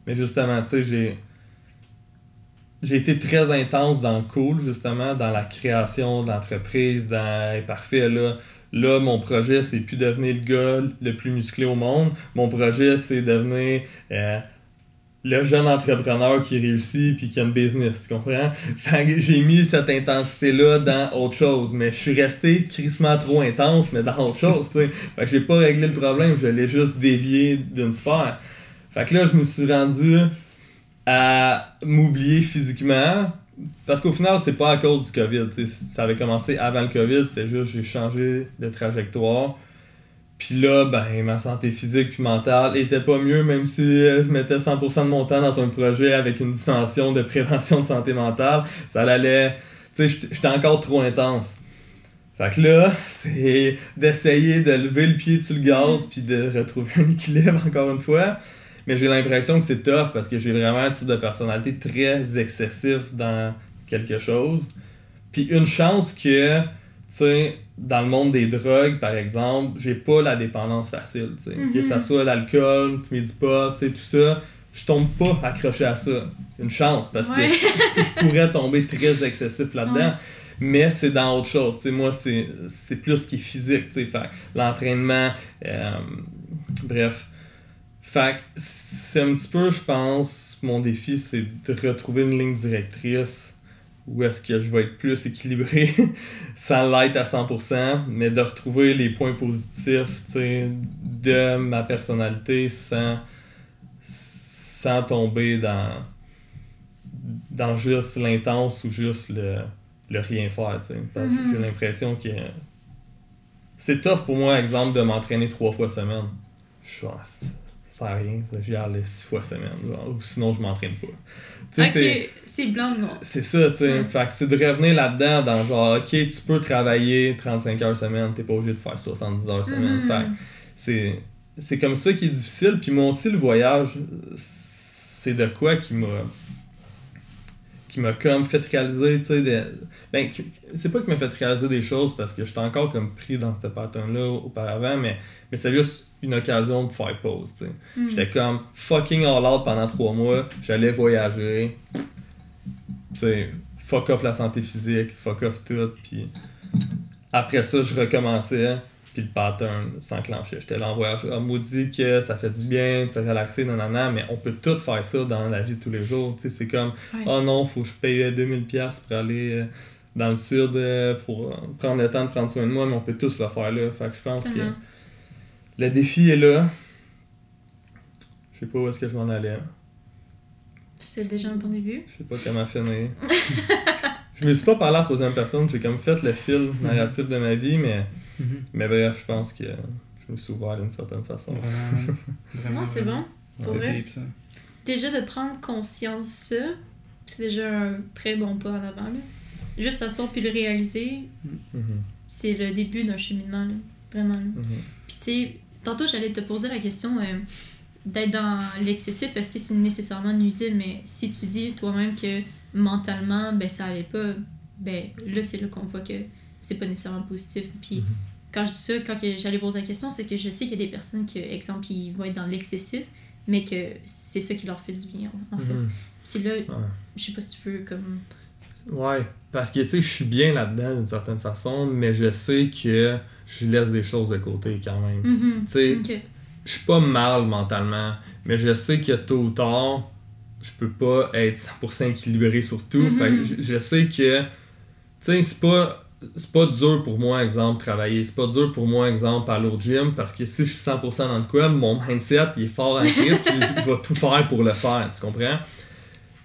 Mais justement, tu sais, j'ai j'ai été très intense dans le cool, justement, dans la création d'entreprise, dans parfait là. Là, mon projet, c'est plus devenir le gars le plus musclé au monde. Mon projet, c'est devenir euh, le jeune entrepreneur qui réussit puis qui a une business, tu comprends? J'ai mis cette intensité-là dans autre chose, mais je suis resté crissement trop intense, mais dans autre chose, tu sais. Fait que j'ai pas réglé le problème, je l'ai juste dévié d'une sphère. Fait que là, je me suis rendu à m'oublier physiquement, parce qu'au final, c'est pas à cause du COVID, tu sais. Ça avait commencé avant le COVID, c'était juste j'ai changé de trajectoire. Puis là, ben, ma santé physique puis mentale était pas mieux, même si euh, je mettais 100% de mon temps dans un projet avec une dimension de prévention de santé mentale. Ça allait. Tu sais, j'étais- encore trop intense. Fait que là, c'est d'essayer de lever le pied sur le gaz puis de retrouver un équilibre encore une fois. Mais j'ai l'impression que c'est tough parce que j'ai vraiment un type de personnalité très excessif dans quelque chose. Puis une chance que, sais, dans le monde des drogues, par exemple, j'ai pas la dépendance facile, tu sais. Que Mhm. ça soit l'alcool, fumer du pot, tu sais, tout ça, je tombe pas accroché à ça. Une chance, parce Ouais. que je, pourrais tomber très excessif là-dedans. Ouais. Mais c'est dans autre chose, tu sais, moi, c'est plus ce qui est physique, tu sais, l'entraînement, euh, bref. Fait c'est un petit peu, je pense, mon défi, c'est de retrouver une ligne directrice où est-ce que je vais être plus équilibré sans l'être à 100%, mais de retrouver les points positifs de ma personnalité sans, sans tomber dans, dans juste l'intense ou juste le, le rien faire. Parce que Mhm. J'ai l'impression que c'est tough pour moi, exemple, de m'entraîner trois fois semaine. Je suis ça sert à rien, j'y aller six fois semaine, genre, ou sinon je m'entraîne pas. C'est- blanc noir. c'est ça, tu sais. Mm. Fait que c'est de revenir là-dedans dans genre, ok, tu peux travailler 35 heures semaine, t'es pas obligé de faire 70 heures semaine. Mhm. C'est c'est comme ça qui est difficile. Puis moi aussi, le voyage, c'est de quoi qui m'a qui m'a comme fait réaliser, tu sais, des... ben, c'est pas qui m'a fait réaliser des choses parce que j'étais encore comme pris dans ce pattern-là auparavant, mais, mais c'était juste une occasion de faire pause, tu sais. Mm. J'étais comme fucking all out pendant trois mois, j'allais voyager, sais, fuck off la santé physique, fuck off tout, puis après ça, je recommençais, puis le pattern s'enclenchait. J'étais là en voyage, ah, maudit que ça fait du bien de se relaxer, nanana, mais on peut tout faire ça dans la vie de tous les jours, tu sais, c'est comme, Ouais. oh non, faut que je paye euh, 2000$ piastres pour aller euh, dans le sud euh, pour prendre le temps de prendre soin de moi, mais on peut tous le faire là. Fait que je pense que Tellement. le défi est là. Je sais pas où est-ce que je m'en allais. C'était déjà un bon début. Je sais pas comment finir. je me suis pas parlé en troisième personne, j'ai comme fait le fil narratif de ma vie, mais, Mhm. mais bref, je pense que je me suis ouvert d'une certaine façon. Vraiment, vraiment. Non, c'est bon. Pour C'est vrai. deep, ça. Déjà de prendre conscience de ça, c'est déjà un très bon pas en avant. Là. Juste s'asseoir puis le réaliser, Mhm, c'est le début d'un cheminement. Là. Vraiment. Là. mhm. Puis tu sais, tantôt j'allais te poser la question euh, d'être dans l'excessif, est-ce que c'est nécessairement nuisible? Mais si tu dis toi-même que mentalement, ben ça allait pas, ben là c'est là qu'on voit que c'est pas nécessairement positif. Puis Mhm. quand je dis ça, quand j'allais poser la question, c'est que je sais qu'il y a des personnes qui, exemple, qui vont être dans l'excessif, mais que c'est ça qui leur fait du bien, en fait. Mhm. Puis là, Ouais. je sais pas si tu veux comme... Ouais, parce que tu sais, je suis bien là-dedans d'une certaine façon, mais je sais que je laisse des choses de côté quand même. Mhm. Tu sais. Je suis pas mal mentalement, mais je sais que tôt ou tard, je peux pas être 100% équilibré sur tout. Mhm. Fait que je, sais que, tu sais, c'est pas. C'est pas dur pour moi, exemple, travailler. C'est pas dur pour moi, exemple, aller au gym, parce que si je suis 100% dans le quoi, mon mindset, il est fort en crise, puis je vais tout faire pour le faire, tu comprends?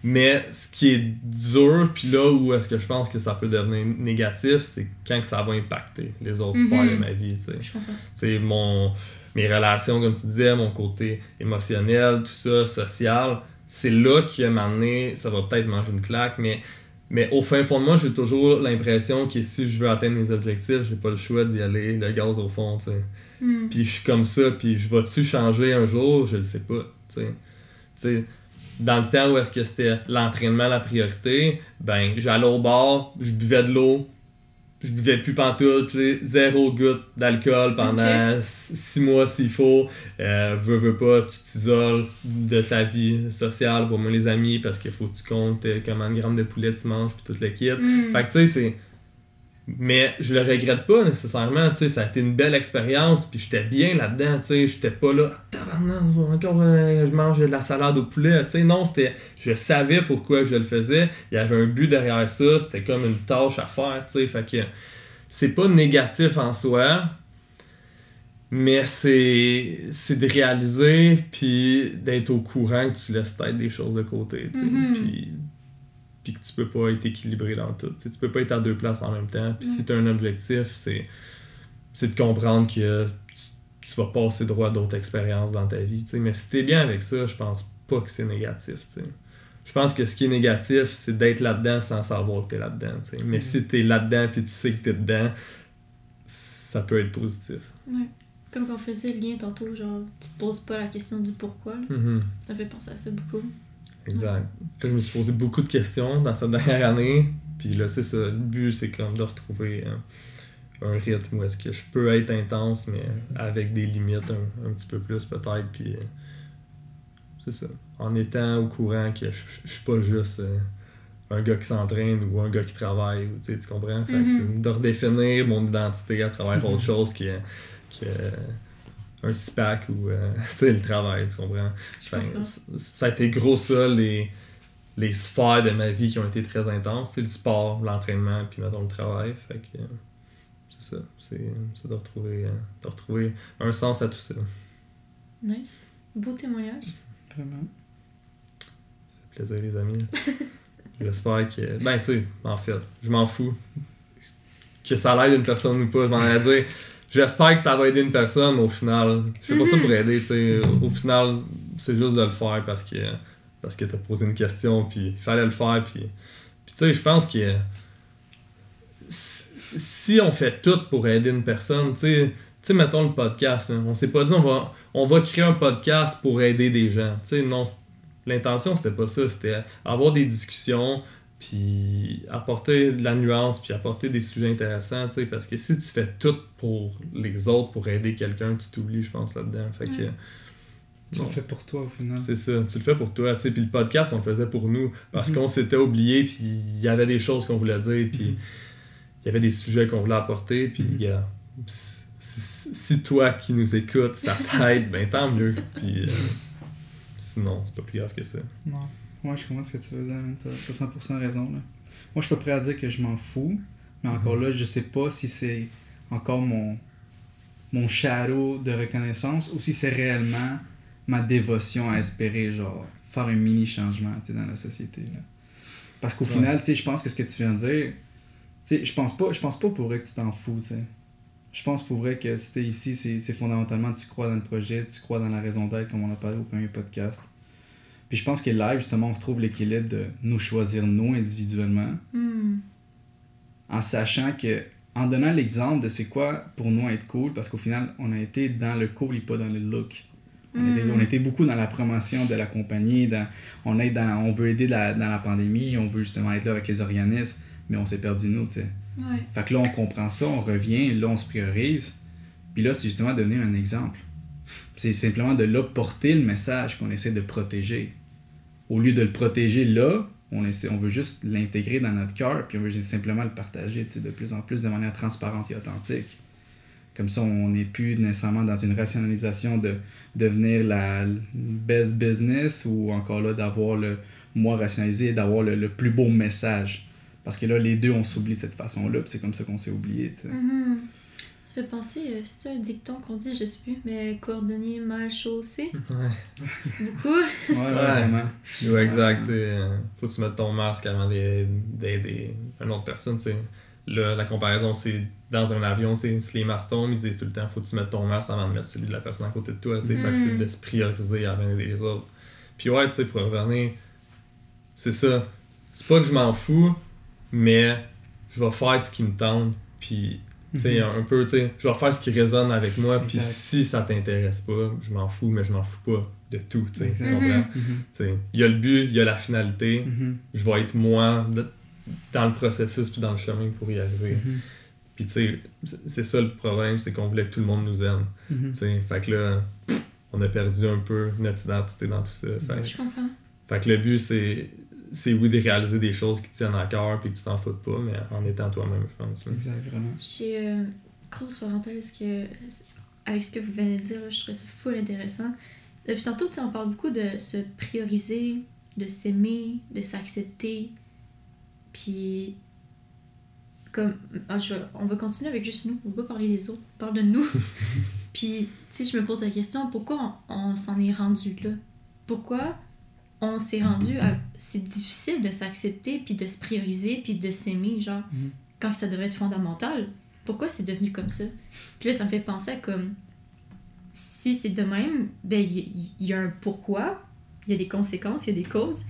Mais ce qui est dur, puis là où est-ce que je pense que ça peut devenir négatif, c'est quand que ça va impacter les autres Mhm. sphères de ma vie, tu sais Je comprends. sais, mon, mes relations, comme tu disais, mon côté émotionnel, tout ça, social, c'est là qui a m'amené, ça va peut-être manger une claque, mais, mais au fin fond de moi, j'ai toujours l'impression que si je veux atteindre mes objectifs, j'ai pas le choix d'y aller, le gaz au fond, tu sais. Mhm. Puis je suis comme ça, puis je vais-tu changer un jour? Je le sais pas, tu sais. Tu sais, dans le temps où est-ce que c'était l'entraînement la priorité, ben j'allais au bar, je buvais de l'eau, je buvais plus pantoute, zéro goutte d'alcool pendant six mois s'il faut. Euh, veux, veux pas, tu t'isoles de ta vie sociale, vois moins les amis parce qu'il faut que tu comptes euh, combien de grammes de poulet tu manges, puis tout le kit. Mhm. Fait que tu sais, c'est. Mais je le regrette pas nécessairement, tu sais, ça a été une belle expérience, puis j'étais bien là-dedans, tu sais, j'étais pas là, Ah, encore euh, je mange de la salade au poulet, tu sais, non, c'était. Je savais pourquoi je le faisais, il y avait un but derrière ça, c'était comme une tâche à faire, tu sais, fait que c'est pas négatif en soi, mais c'est c'est de réaliser, puis d'être au courant que tu laisses peut-être des choses de côté, tu sais, Mhm. puis puis que tu peux pas être équilibré dans tout. Tu, sais, tu peux pas être à deux places en même temps. Puis Ouais. si tu as un objectif, c'est c'est de comprendre que tu, tu vas passer droit à d'autres expériences dans ta vie. tu sais. Mais si tu es bien avec ça, je pense pas que c'est négatif. tu sais. Je pense que ce qui est négatif, c'est d'être là-dedans sans savoir que tu es là-dedans. Mais si tu es là-dedans puis tu sais que tu es dedans, ça peut être positif. Ouais. Comme qu'on faisait le lien tantôt, genre, tu te poses pas la question du pourquoi. Mhm. Ça fait penser à ça beaucoup. Exact. Je me suis posé beaucoup de questions dans cette dernière année. Puis là, c'est ça. Le but, c'est comme de retrouver euh, un rythme où est-ce que je peux être intense, mais avec des limites un, un petit peu plus peut-être. Puis euh, c'est ça. En étant au courant que je, je suis pas juste euh, un gars qui s'entraîne ou un gars qui travaille. Tu sais, tu comprends? Fait que c'est de redéfinir mon identité à travers autre chose que, que un SPAC ou euh, tu sais, le travail, tu comprends? C- ça a été gros ça, les, les sphères de ma vie qui ont été très intenses. C'est le sport, l'entraînement, puis mettons le travail. Fait que euh, c'est ça. C'est c'est de retrouver, euh, de retrouver un sens à tout ça. Ça Nice. Beau témoignage. Vraiment. fait plaisir, les amis. J'espère que. Ben, tu sais, en fait, je m'en fous. Que ça l'aide une personne ou pas, je m'en ai à dire. J'espère que ça va aider une personne, mais au final, je fais pas ça pour aider, tu sais. Au final, c'est juste de le faire parce que parce que t'as posé une question, puis il fallait le faire, puis. Puis tu sais, je pense que si si on fait tout pour aider une personne, tu sais, tu sais, mettons le podcast, là, on s'est pas dit on va, on va créer un podcast pour aider des gens. Tu sais, non, l'intention c'était pas ça, c'était avoir des discussions, puis apporter de la nuance, puis apporter des sujets intéressants, tu sais, parce que si tu fais tout pour les autres, pour aider quelqu'un, tu t'oublies, je pense, là-dedans. Fait que. Tu le fais pour toi au final. C'est ça, tu le fais pour toi, tu sais, puis le podcast, on le faisait pour nous, parce Mhm. qu'on s'était oublié, puis il y avait des choses qu'on voulait dire, puis Mhm. il y avait des sujets qu'on voulait apporter, puis Mhm. si toi qui nous écoutes, ça t'aide, ben tant mieux, puis euh, sinon, c'est pas plus grave que ça. Non. Ouais, je comprends ce que tu veux dire. T'as t'as 100% raison, là. Moi, je suis pas prêt à dire que je m'en fous, mais encore là, je sais pas si c'est encore mon, mon shadow de reconnaissance ou si c'est réellement ma dévotion à espérer, genre, faire un mini changement, dans la société, là. Parce qu'au Ouais. final, je pense que ce que tu viens de dire, je pense pas, je pense pas pour vrai que tu t'en fous. Je pense pour vrai que si t'es ici, c'est c'est fondamentalement tu crois dans le projet, tu crois dans la raison d'être, comme on a parlé au premier podcast. Puis je pense que live, justement, on retrouve l'équilibre de nous choisir nous individuellement, Hmm. en sachant que, en donnant l'exemple de c'est quoi pour nous être cool, parce qu'au final, on a été dans le cool et pas dans le look. On, était, Mm. on était beaucoup dans la promotion de la compagnie, dans, on, est dans, on veut aider la- dans la pandémie, on veut justement être là avec les organismes, mais on s'est perdu nous, tu sais. Ouais. Fait que là, on comprend ça, on revient, là, on se priorise. Puis là, c'est justement devenir un exemple. C'est simplement de là porter le message qu'on essaie de protéger. Au lieu de le protéger là, on, essaie, on veut juste l'intégrer dans notre cœur, puis on veut simplement le partager de plus en plus de manière transparente et authentique. Comme ça, on n'est plus nécessairement dans une rationalisation de devenir la best business ou encore là d'avoir le moi rationalisé et d'avoir le, le plus beau message. Parce que là, les deux, on s'oublie de cette façon-là, c'est comme ça qu'on s'est oublié. sais. Fait penser, euh, c'est un dicton qu'on dit, je sais plus, mais coordonner mal chaussé? Ouais, Beaucoup. Ouais, ouais, vraiment. ouais exact, tu sais, euh, faut que tu mettes ton masque avant d'aider une autre personne, tu sais. Là, la comparaison, c'est dans un avion, tu sais, si les masques tombent, ils disent tout le temps, faut que tu mettes ton masque avant de mettre celui de la personne à côté de toi, tu sais. Fait que c'est Mm. de se prioriser avant d'aider les autres. Puis ouais, tu sais, pour revenir, c'est ça. C'est pas que je m'en fous, mais je vais faire ce qui me tente, puis sais, Mhm. un peu, tu sais, je vais faire ce qui résonne avec moi, puis si ça t'intéresse pas, je m'en fous, mais je m'en fous pas de tout, tu sais, tu Exact. comprends? Mhm. Tu sais, Il y a le but, il y a la finalité, Mhm. je vais être moi dans le processus puis dans le chemin pour y arriver. Puis tu sais, c'est ça le problème, c'est qu'on voulait que tout le monde nous aime. Tu sais, fait que là, on a perdu un peu notre identité dans tout ça. Fait. Je comprends. fait que le but, c'est c'est oui de réaliser des choses qui te tiennent à cœur puis que tu t'en foutes pas, mais en étant toi-même, je pense. là. Exact, vraiment. J'ai euh, grosse parenthèse que avec ce que vous venez de dire, là, je trouvais ça full intéressant. Depuis tantôt, tu sais, on parle beaucoup de se prioriser, de s'aimer, de s'accepter. Puis, comme, ah, je, on va continuer avec juste nous, on va pas parler des autres, on parle de nous. Puis, sais, je me pose la question, pourquoi on, on s'en est rendu là? Pourquoi on s'est rendu à... C'est difficile de s'accepter, puis de se prioriser, puis de s'aimer, genre, Mhm. quand ça devrait être fondamental. Pourquoi c'est devenu comme ça? Puis là, ça me fait penser à comme... Si c'est de même, ben, il y, y a un pourquoi, il y a des conséquences, il y a des causes.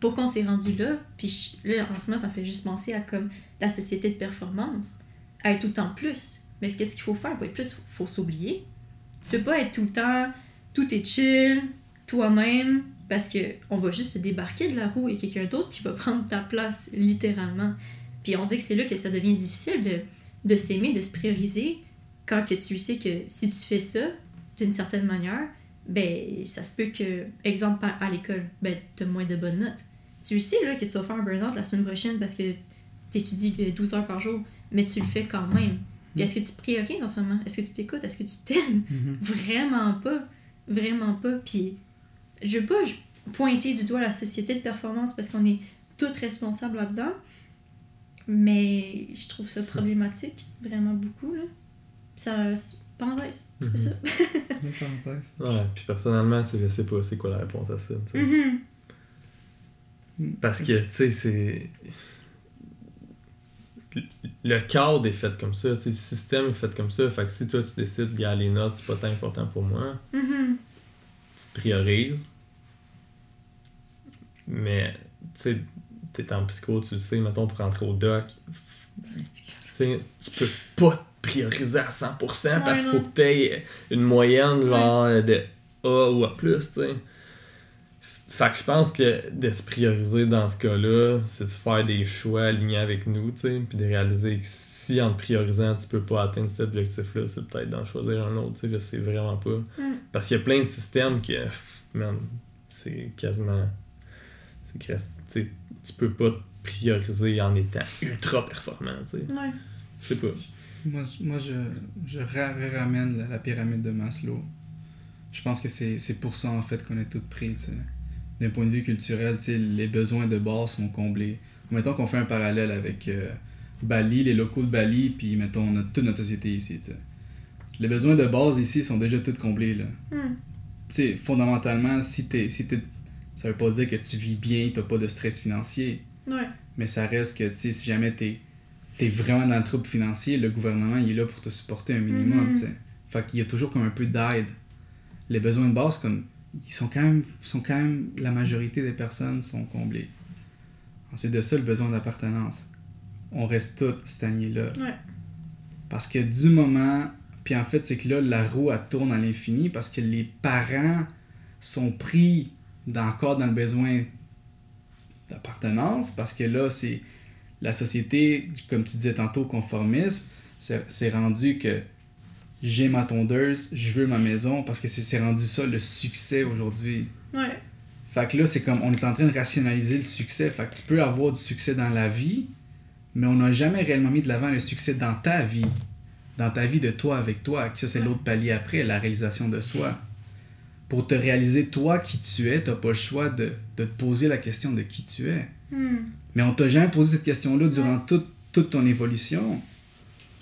Pourquoi on s'est rendu là? Puis là, en ce moment, ça me fait juste penser à comme la société de performance, à être tout le temps plus. Mais qu'est-ce qu'il faut faire pour être plus? Faut s'oublier. Tu peux pas être tout le temps, tout est chill, toi-même, parce que on va juste te débarquer de la roue et quelqu'un d'autre qui va prendre ta place, littéralement. Puis on dit que c'est là que ça devient difficile de, de s'aimer, de se prioriser, quand que tu sais que si tu fais ça, d'une certaine manière, ben ça se peut que, exemple à, l'école, ben t'as moins de bonnes notes. Tu sais là, que tu vas faire un burn-out la semaine prochaine parce que tu étudies 12 heures par jour, mais tu le fais quand même. Puis est-ce que tu priorises en ce moment? Est-ce que tu t'écoutes? Est-ce que tu t'aimes? Mhm. Vraiment pas. Vraiment pas. Puis, je veux pas pointer du doigt la société de performance parce qu'on est toutes responsables là-dedans. Mais je trouve ça problématique, vraiment beaucoup. Là. Ça, parenthèse, c'est Mhm. ça? Parenthèse. Ouais, puis personnellement, c'est- je sais pas c'est quoi la réponse à ça. Mhm. Parce que, tu sais, c'est. Le cadre est fait comme ça, tu sais, le système est fait comme ça. Fait que si toi tu décides, gars, les notes, c'est pas tant important pour moi, Mhm. tu priorises. Mais, tu sais, t'es en psycho, tu le sais, mettons, pour rentrer au doc, tu peux pas te prioriser à 100% parce qu'il faut que tu aies une moyenne genre de A ou A, tu sais. Fait que je pense que de se prioriser dans ce cas-là, c'est de faire des choix alignés avec nous, tu sais, puis de réaliser que si en te priorisant, tu peux pas atteindre cet objectif-là, c'est peut-être d'en choisir un autre, tu sais, je sais vraiment pas. Mm. Parce qu'il y a plein de systèmes que, man, c'est quasiment. C'est que, tu sais, tu peux pas te prioriser en étant ultra performant, tu sais. Ouais. Je sais pas. Moi, je- moi je, je ra- ramène la, la pyramide de Maslow. Je pense que c'est c'est pour ça, en fait, qu'on est tous pris, tu sais. D'un point de vue culturel, les besoins de base sont comblés. Mettons qu'on fait un parallèle avec euh, Bali, les locaux de Bali, puis mettons, on a toute notre société ici. Les besoins de base ici sont déjà tous comblés, là. Hmm. fondamentalement, si t'es, si t'es, ça veut pas dire que tu vis bien, t'as pas de stress financier, Ouais. mais ça reste que, si jamais t'es, t'es vraiment dans le trouble financier, le gouvernement, il est là pour te supporter un minimum, Mhm. sais. Fait qu'il y a toujours comme un peu d'aide. Les besoins de base, comme, ils sont quand même, sont quand même, la majorité des personnes sont comblées. Ensuite de ça, le besoin d'appartenance. On reste tous stagnés là. Ouais. Parce que du moment. Puis en fait, c'est que là, la roue, elle tourne à l'infini parce que les parents sont pris dans, encore dans le besoin d'appartenance parce que là, c'est. La société, comme tu disais tantôt, conformisme, c'est c'est rendu que j'ai ma tondeuse, je veux ma maison parce que c'est rendu ça le succès aujourd'hui. Ouais. Fait que là, c'est comme on est en train de rationaliser le succès. Fait que tu peux avoir du succès dans la vie, mais on n'a jamais réellement mis de l'avant le succès dans ta vie. Dans ta vie de toi avec toi. Ça, c'est l'autre palier après, la réalisation de soi. Pour te réaliser toi qui tu es, t'as pas le choix de, de te poser la question de qui tu es. Hmm. Mais on t'a jamais posé cette question-là durant toute, toute ton évolution.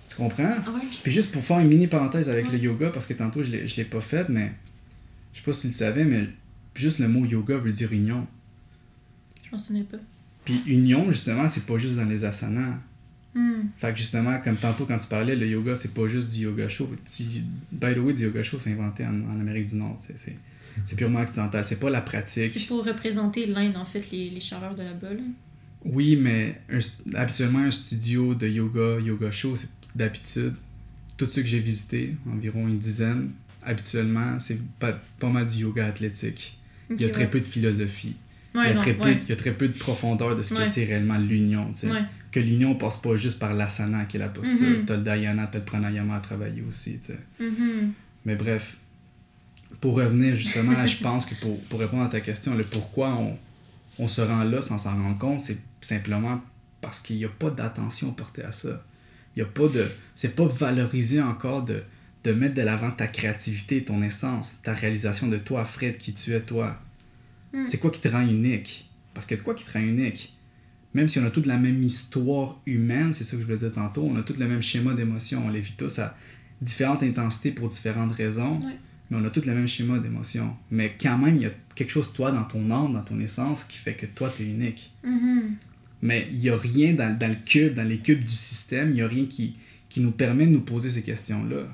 Tu comprends? Ah ouais. Puis juste pour faire une mini parenthèse avec Ouais. le yoga, parce que tantôt je l'ai, je l'ai pas fait, mais je sais pas si tu le savais, mais juste le mot yoga veut dire union. Je m'en souvenais pas. Puis union, justement, c'est pas juste dans les asanas. Hmm. Fait que justement, comme tantôt quand tu parlais, le yoga, c'est pas juste du yoga show. Tu- by the way, du yoga show, c'est inventé en, en Amérique du Nord. C'est, c'est purement occidental. C'est pas la pratique. C'est pour représenter l'Inde, en fait, les, les chaleurs de là-bas. Là. Oui, mais un habituellement, un studio de yoga, yoga show, c'est d'habitude, tous ceux que j'ai visités, environ une dizaine, habituellement, c'est pas, pas mal du yoga athlétique. Il y a très ouais. peu de philosophie. Ouais, il, y a non, très peu, ouais. il y a très peu de profondeur de ce que c'est réellement l'union. Que l'union passe pas juste par l'asana, qui est la posture. Mhm. T'as le dhyana, t'as le pranayama à travailler aussi. sais. Mhm. Mais bref, pour revenir justement, je pense que pour, pour répondre à ta question, le pourquoi on, on se rend là sans s'en rendre compte, c'est simplement parce qu'il n'y a pas d'attention portée à ça. Il y a pas de. C'est pas valorisé encore de, de mettre de l'avant ta créativité, ton essence, ta réalisation de toi, Fred, qui tu es toi. Mm. C'est quoi qui te rend unique? Parce que de quoi qui te rend unique? Même si on a toute la même histoire humaine, c'est ça que je voulais dire tantôt, on a tout le même schéma d'émotions, on les vit tous à différentes intensités pour différentes raisons, mais on a tout le même schéma d'émotions. Mais quand même, il y a quelque chose, toi, dans ton âme, dans ton essence, qui fait que toi, tu es unique. Mhm. Mais il n'y a rien dans, dans le cube, dans les cubes du système, il n'y a rien qui, qui nous permet de nous poser ces questions-là.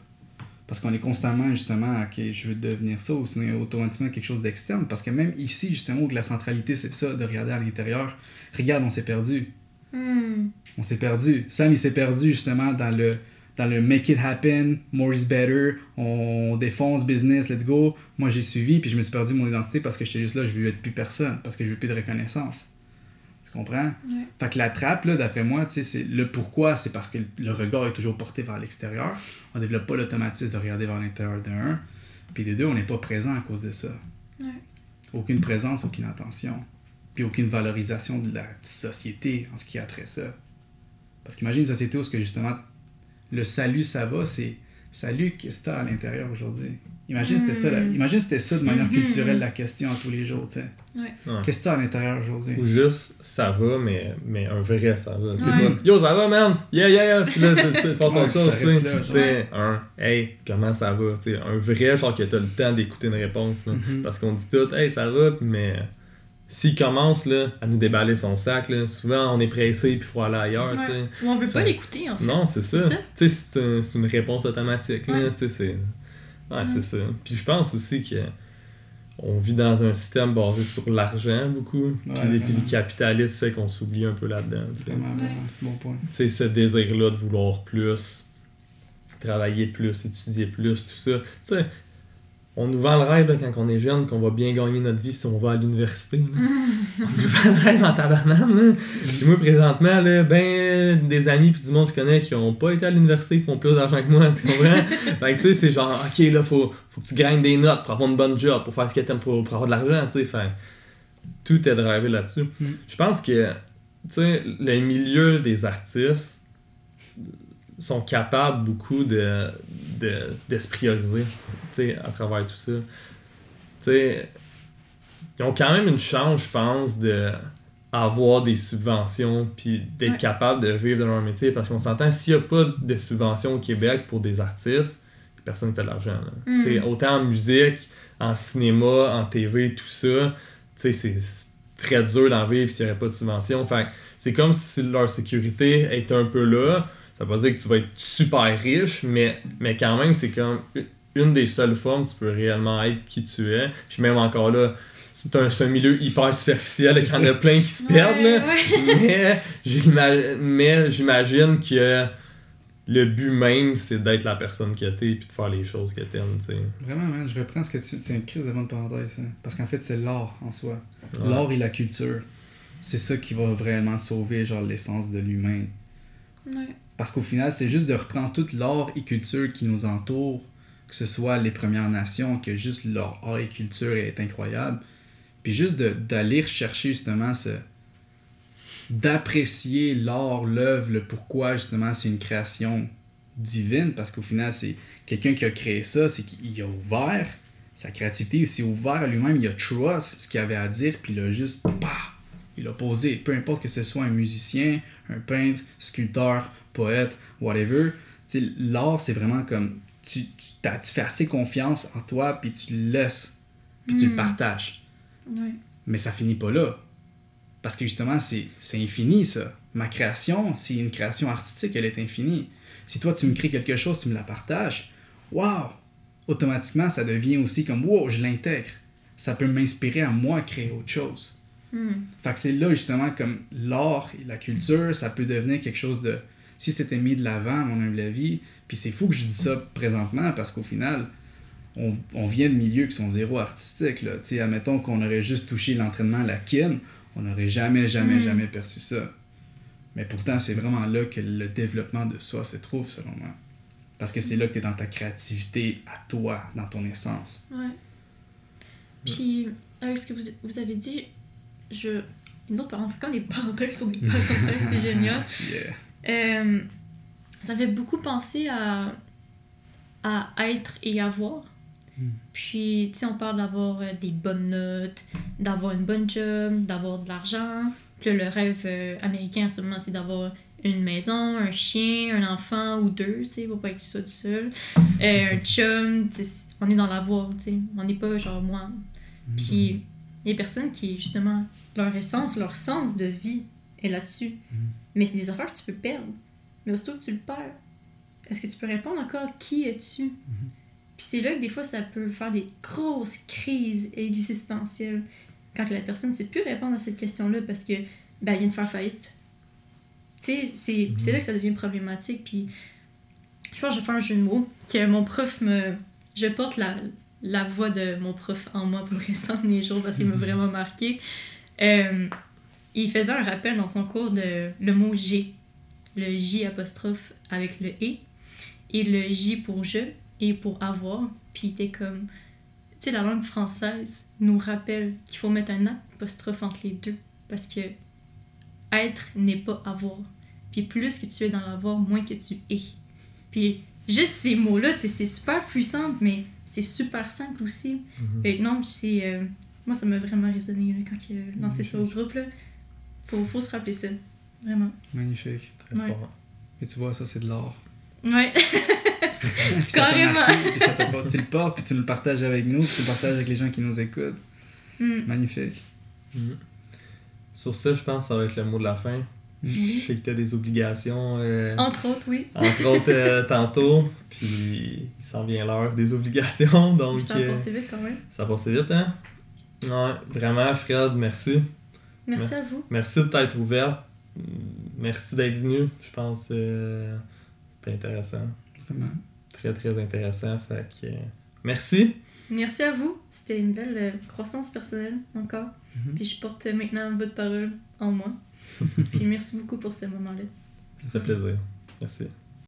Parce qu'on est constamment, justement, OK, je veux devenir ça, ou sinon il y a automatiquement quelque chose d'externe. Parce que même ici, justement, où la centralité, c'est ça, de regarder à l'intérieur, regarde, on s'est perdu. Hmm. On s'est perdu. Sam, il s'est perdu, justement, dans le, dans le make it happen, more is better, on défonce business, let's go. Moi, j'ai suivi, puis je me suis perdu mon identité parce que j'étais juste là, je veux être plus personne, parce que je veux plus de reconnaissance. Tu comprends? Ouais. Fait que la trappe, là, d'après moi, tu sais, c'est le pourquoi, c'est parce que le regard est toujours porté vers l'extérieur. On développe pas l'automatisme de regarder vers l'intérieur d'un. Puis les deux, on n'est pas présent à cause de ça. Ouais. Aucune présence, aucune attention. Puis aucune valorisation de la société en ce qui a trait ça. Parce qu'imagine une société où ce que justement le salut ça va, c'est salut, qu'est-ce que t'as à l'intérieur aujourd'hui? Imagine c'était ça, la- Mm. imagine c'était ça de manière Mhm. culturelle la question à tous les jours, tu sais. Ouais. Qu'est-ce que t'as à l'intérieur aujourd'hui? Ou juste, ça va, mais, mais un vrai ça va. Ouais. pas, Yo, ça va, man! Yeah, yeah, yeah! Puis là, tu sais, Ouais, autre chose, ça tu sais. un, hey, comment ça va? Tu sais, un vrai, genre que t'as le temps d'écouter une réponse, là. Mhm. Parce qu'on dit tout, hey, ça va, mais s'il commence, là, à nous déballer son sac, là, souvent, on est pressé, puis il faut aller ailleurs, tu sais. Ouais. Ou on veut pas Ça- l'écouter, en fait. Non, c'est ça. C'est ça. Tu sais, c'est un- c'est une réponse automatique. Là, Ouais. tu sais, c'est... Ouais, Mm. c'est ça. Puis je pense aussi que on vit dans un système basé sur l'argent beaucoup. puis, Ouais, les- puis le capitalisme fait qu'on s'oublie un peu là-dedans. Vraiment, Ouais. Bon point. Tu sais, ce désir-là de vouloir plus, travailler plus, étudier plus, tout ça. Tu sais, on nous vend le rêve là, quand on est jeune qu'on va bien gagner notre vie si on va à l'université. on nous vend le rêve en tabarnane. là. Puis moi, présentement, là, ben, des amis puis du monde que je connais qui ont pas été à l'université qui font plus d'argent que moi, tu comprends? fait que tu sais, c'est genre, ok, là, faut, faut que tu gagnes des notes pour avoir une bonne job, pour faire ce que t'aimes, pour, pour avoir de l'argent, tu sais. Fait tout est drivé là-dessus. Mm. Je pense que, tu sais, le milieu des artistes sont capables beaucoup de, de, de se prioriser, à travers tout ça. Ils ont quand même une chance, je pense, de avoir des subventions puis d'être Ouais. capable de vivre de leur métier parce qu'on s'entend s'il n'y a pas de subventions au Québec pour des artistes personne ne fait de l'argent. Mm. Autant en musique en cinéma en TV tout ça c'est très dur d'en vivre s'il n'y aurait pas de subvention fait c'est comme si leur sécurité était un peu là ça veut pas dire que tu vas être super riche mais, mais quand même c'est comme une des seules formes où tu peux réellement être qui tu es puis même encore là c'est un, un milieu hyper superficiel et qu'il y en a plein qui se perdent là. Ouais, ouais. mais j'ima- mais j'imagine que le but même c'est d'être la personne que t'es puis de faire les choses que t'aimes Vraiment, man, je reprends ce que tu C'est un crise de bonne parenthèse, ça. Parce qu'en fait, c'est l'art en soi. Ouais. L'art et la culture. C'est ça qui va vraiment sauver, genre, l'essence de l'humain. Ouais. Parce qu'au final, c'est juste de reprendre toute l'art et culture qui nous entoure, que ce soit les Premières Nations, que juste leur art et culture est incroyable. Puis juste d'aller rechercher justement ce. d'apprécier l'art, l'œuvre, le pourquoi justement c'est une création divine, parce qu'au final, c'est quelqu'un qui a créé ça, c'est qu'il a ouvert sa créativité, il s'est ouvert à lui-même, il a trust ce qu'il avait à dire, puis il a juste. Bah, il a posé. Peu importe que ce soit un musicien, un peintre, sculpteur, poète, whatever. L'art, c'est vraiment comme. Tu, tu, tu fais assez confiance en toi, puis tu le laisses, puis tu le Mm. partages. Mais ça finit pas là. Parce que justement, c'est infini, ça. Ma création, c'est une création artistique, elle est infinie. Si toi, tu me crées quelque chose, tu me la partages, waouh! Automatiquement, ça devient aussi comme, wow, je l'intègre. Ça peut m'inspirer à moi créer autre chose. Hmm. Fait que c'est là justement comme l'art et la culture, ça peut devenir quelque chose de. Si c'était mis de l'avant, à mon humble avis, puis c'est fou que je dis ça présentement parce qu'au final, on, on vient de milieux qui sont zéro artistiques. Là. Tu sais, admettons qu'on aurait juste touché l'entraînement à la kin, on n'aurait jamais, jamais, Mm. jamais perçu ça. Mais pourtant, c'est vraiment là que le développement de soi se trouve, selon moi. Parce que c'est là que tu es dans ta créativité à toi, dans ton essence. Ouais. Puis, avec ce que vous, vous avez dit, je. Une autre parenthèse, quand les parenthèses sont des parenthèses, c'est génial. Yeah. Euh, ça fait beaucoup penser à, à être et avoir. Mm. Puis, tu sais, on parle d'avoir euh, des bonnes notes, d'avoir une bonne job, d'avoir de l'argent. Puis le rêve euh, américain en ce moment, c'est d'avoir une maison, un chien, un enfant ou deux, tu sais, faut pas être ça tout seul. Euh, un chum, tu sais, on est dans l'avoir, tu sais. On n'est pas genre moi. Puis, les personnes qui, justement, leur essence, leur sens de vie est là-dessus. Mais c'est des affaires que tu peux perdre. Mais aussitôt que tu le perds, est-ce que tu peux répondre encore qui es-tu? Puis c'est là que des fois, ça peut faire des grosses crises existentielles. Quand la personne ne sait plus répondre à cette question-là parce que ben, elle vient de faire faillite. Tu sais, c'est c'est là que ça devient problématique. Puis je pense que je vais faire un jeu de mots. Que mon prof me. Je porte la, la voix de mon prof en moi pour le restant de mes jours parce qu'il m'a vraiment marqué. Euh, il faisait un rappel dans son cours de le mot J. Le J apostrophe avec le E. Et le J pour je et pour avoir. Puis il était comme. Tu sais, la langue française nous rappelle qu'il faut mettre un apostrophe entre les deux. Parce que être n'est pas avoir. Puis plus que tu es dans l'avoir, moins que tu es. Puis juste ces mots-là, tu sais, c'est super puissant, mais c'est super simple aussi. Mhm. Fait que non, c'est. euh, moi, ça m'a vraiment résonné là, quand il a lancé ça au groupe. Là. Faut, faut se rappeler ça. Vraiment. Magnifique. Très Ouais. fort. Et tu vois, ça, c'est de l'art. Ouais. Puis ça t'a Carrément. marqué, puis ça t'a pas- tu le portes, puis tu le partages avec nous, puis tu le partages avec les gens qui nous écoutent. Hmm. Magnifique. Mhm. Sur ça, je pense que ça va être le mot de la fin. Je Oui. sais que t'as des obligations, euh, Entre autres, oui. entre autres euh, tantôt, puis il s'en vient l'heure des obligations, donc ça a euh, passé vite quand même. ça a passé vite, hein? Ouais, vraiment, Fred, merci. Merci à vous. Merci de t'être ouverte. Merci d'être venu. Je pense que c'était intéressant. Vraiment. Très, très intéressant. Fait que, euh, merci. Merci à vous. C'était une belle euh, croissance personnelle encore. Mhm. Puis je porte maintenant votre parole en moi. Puis merci beaucoup pour ce moment-là. Ça fait plaisir. Merci.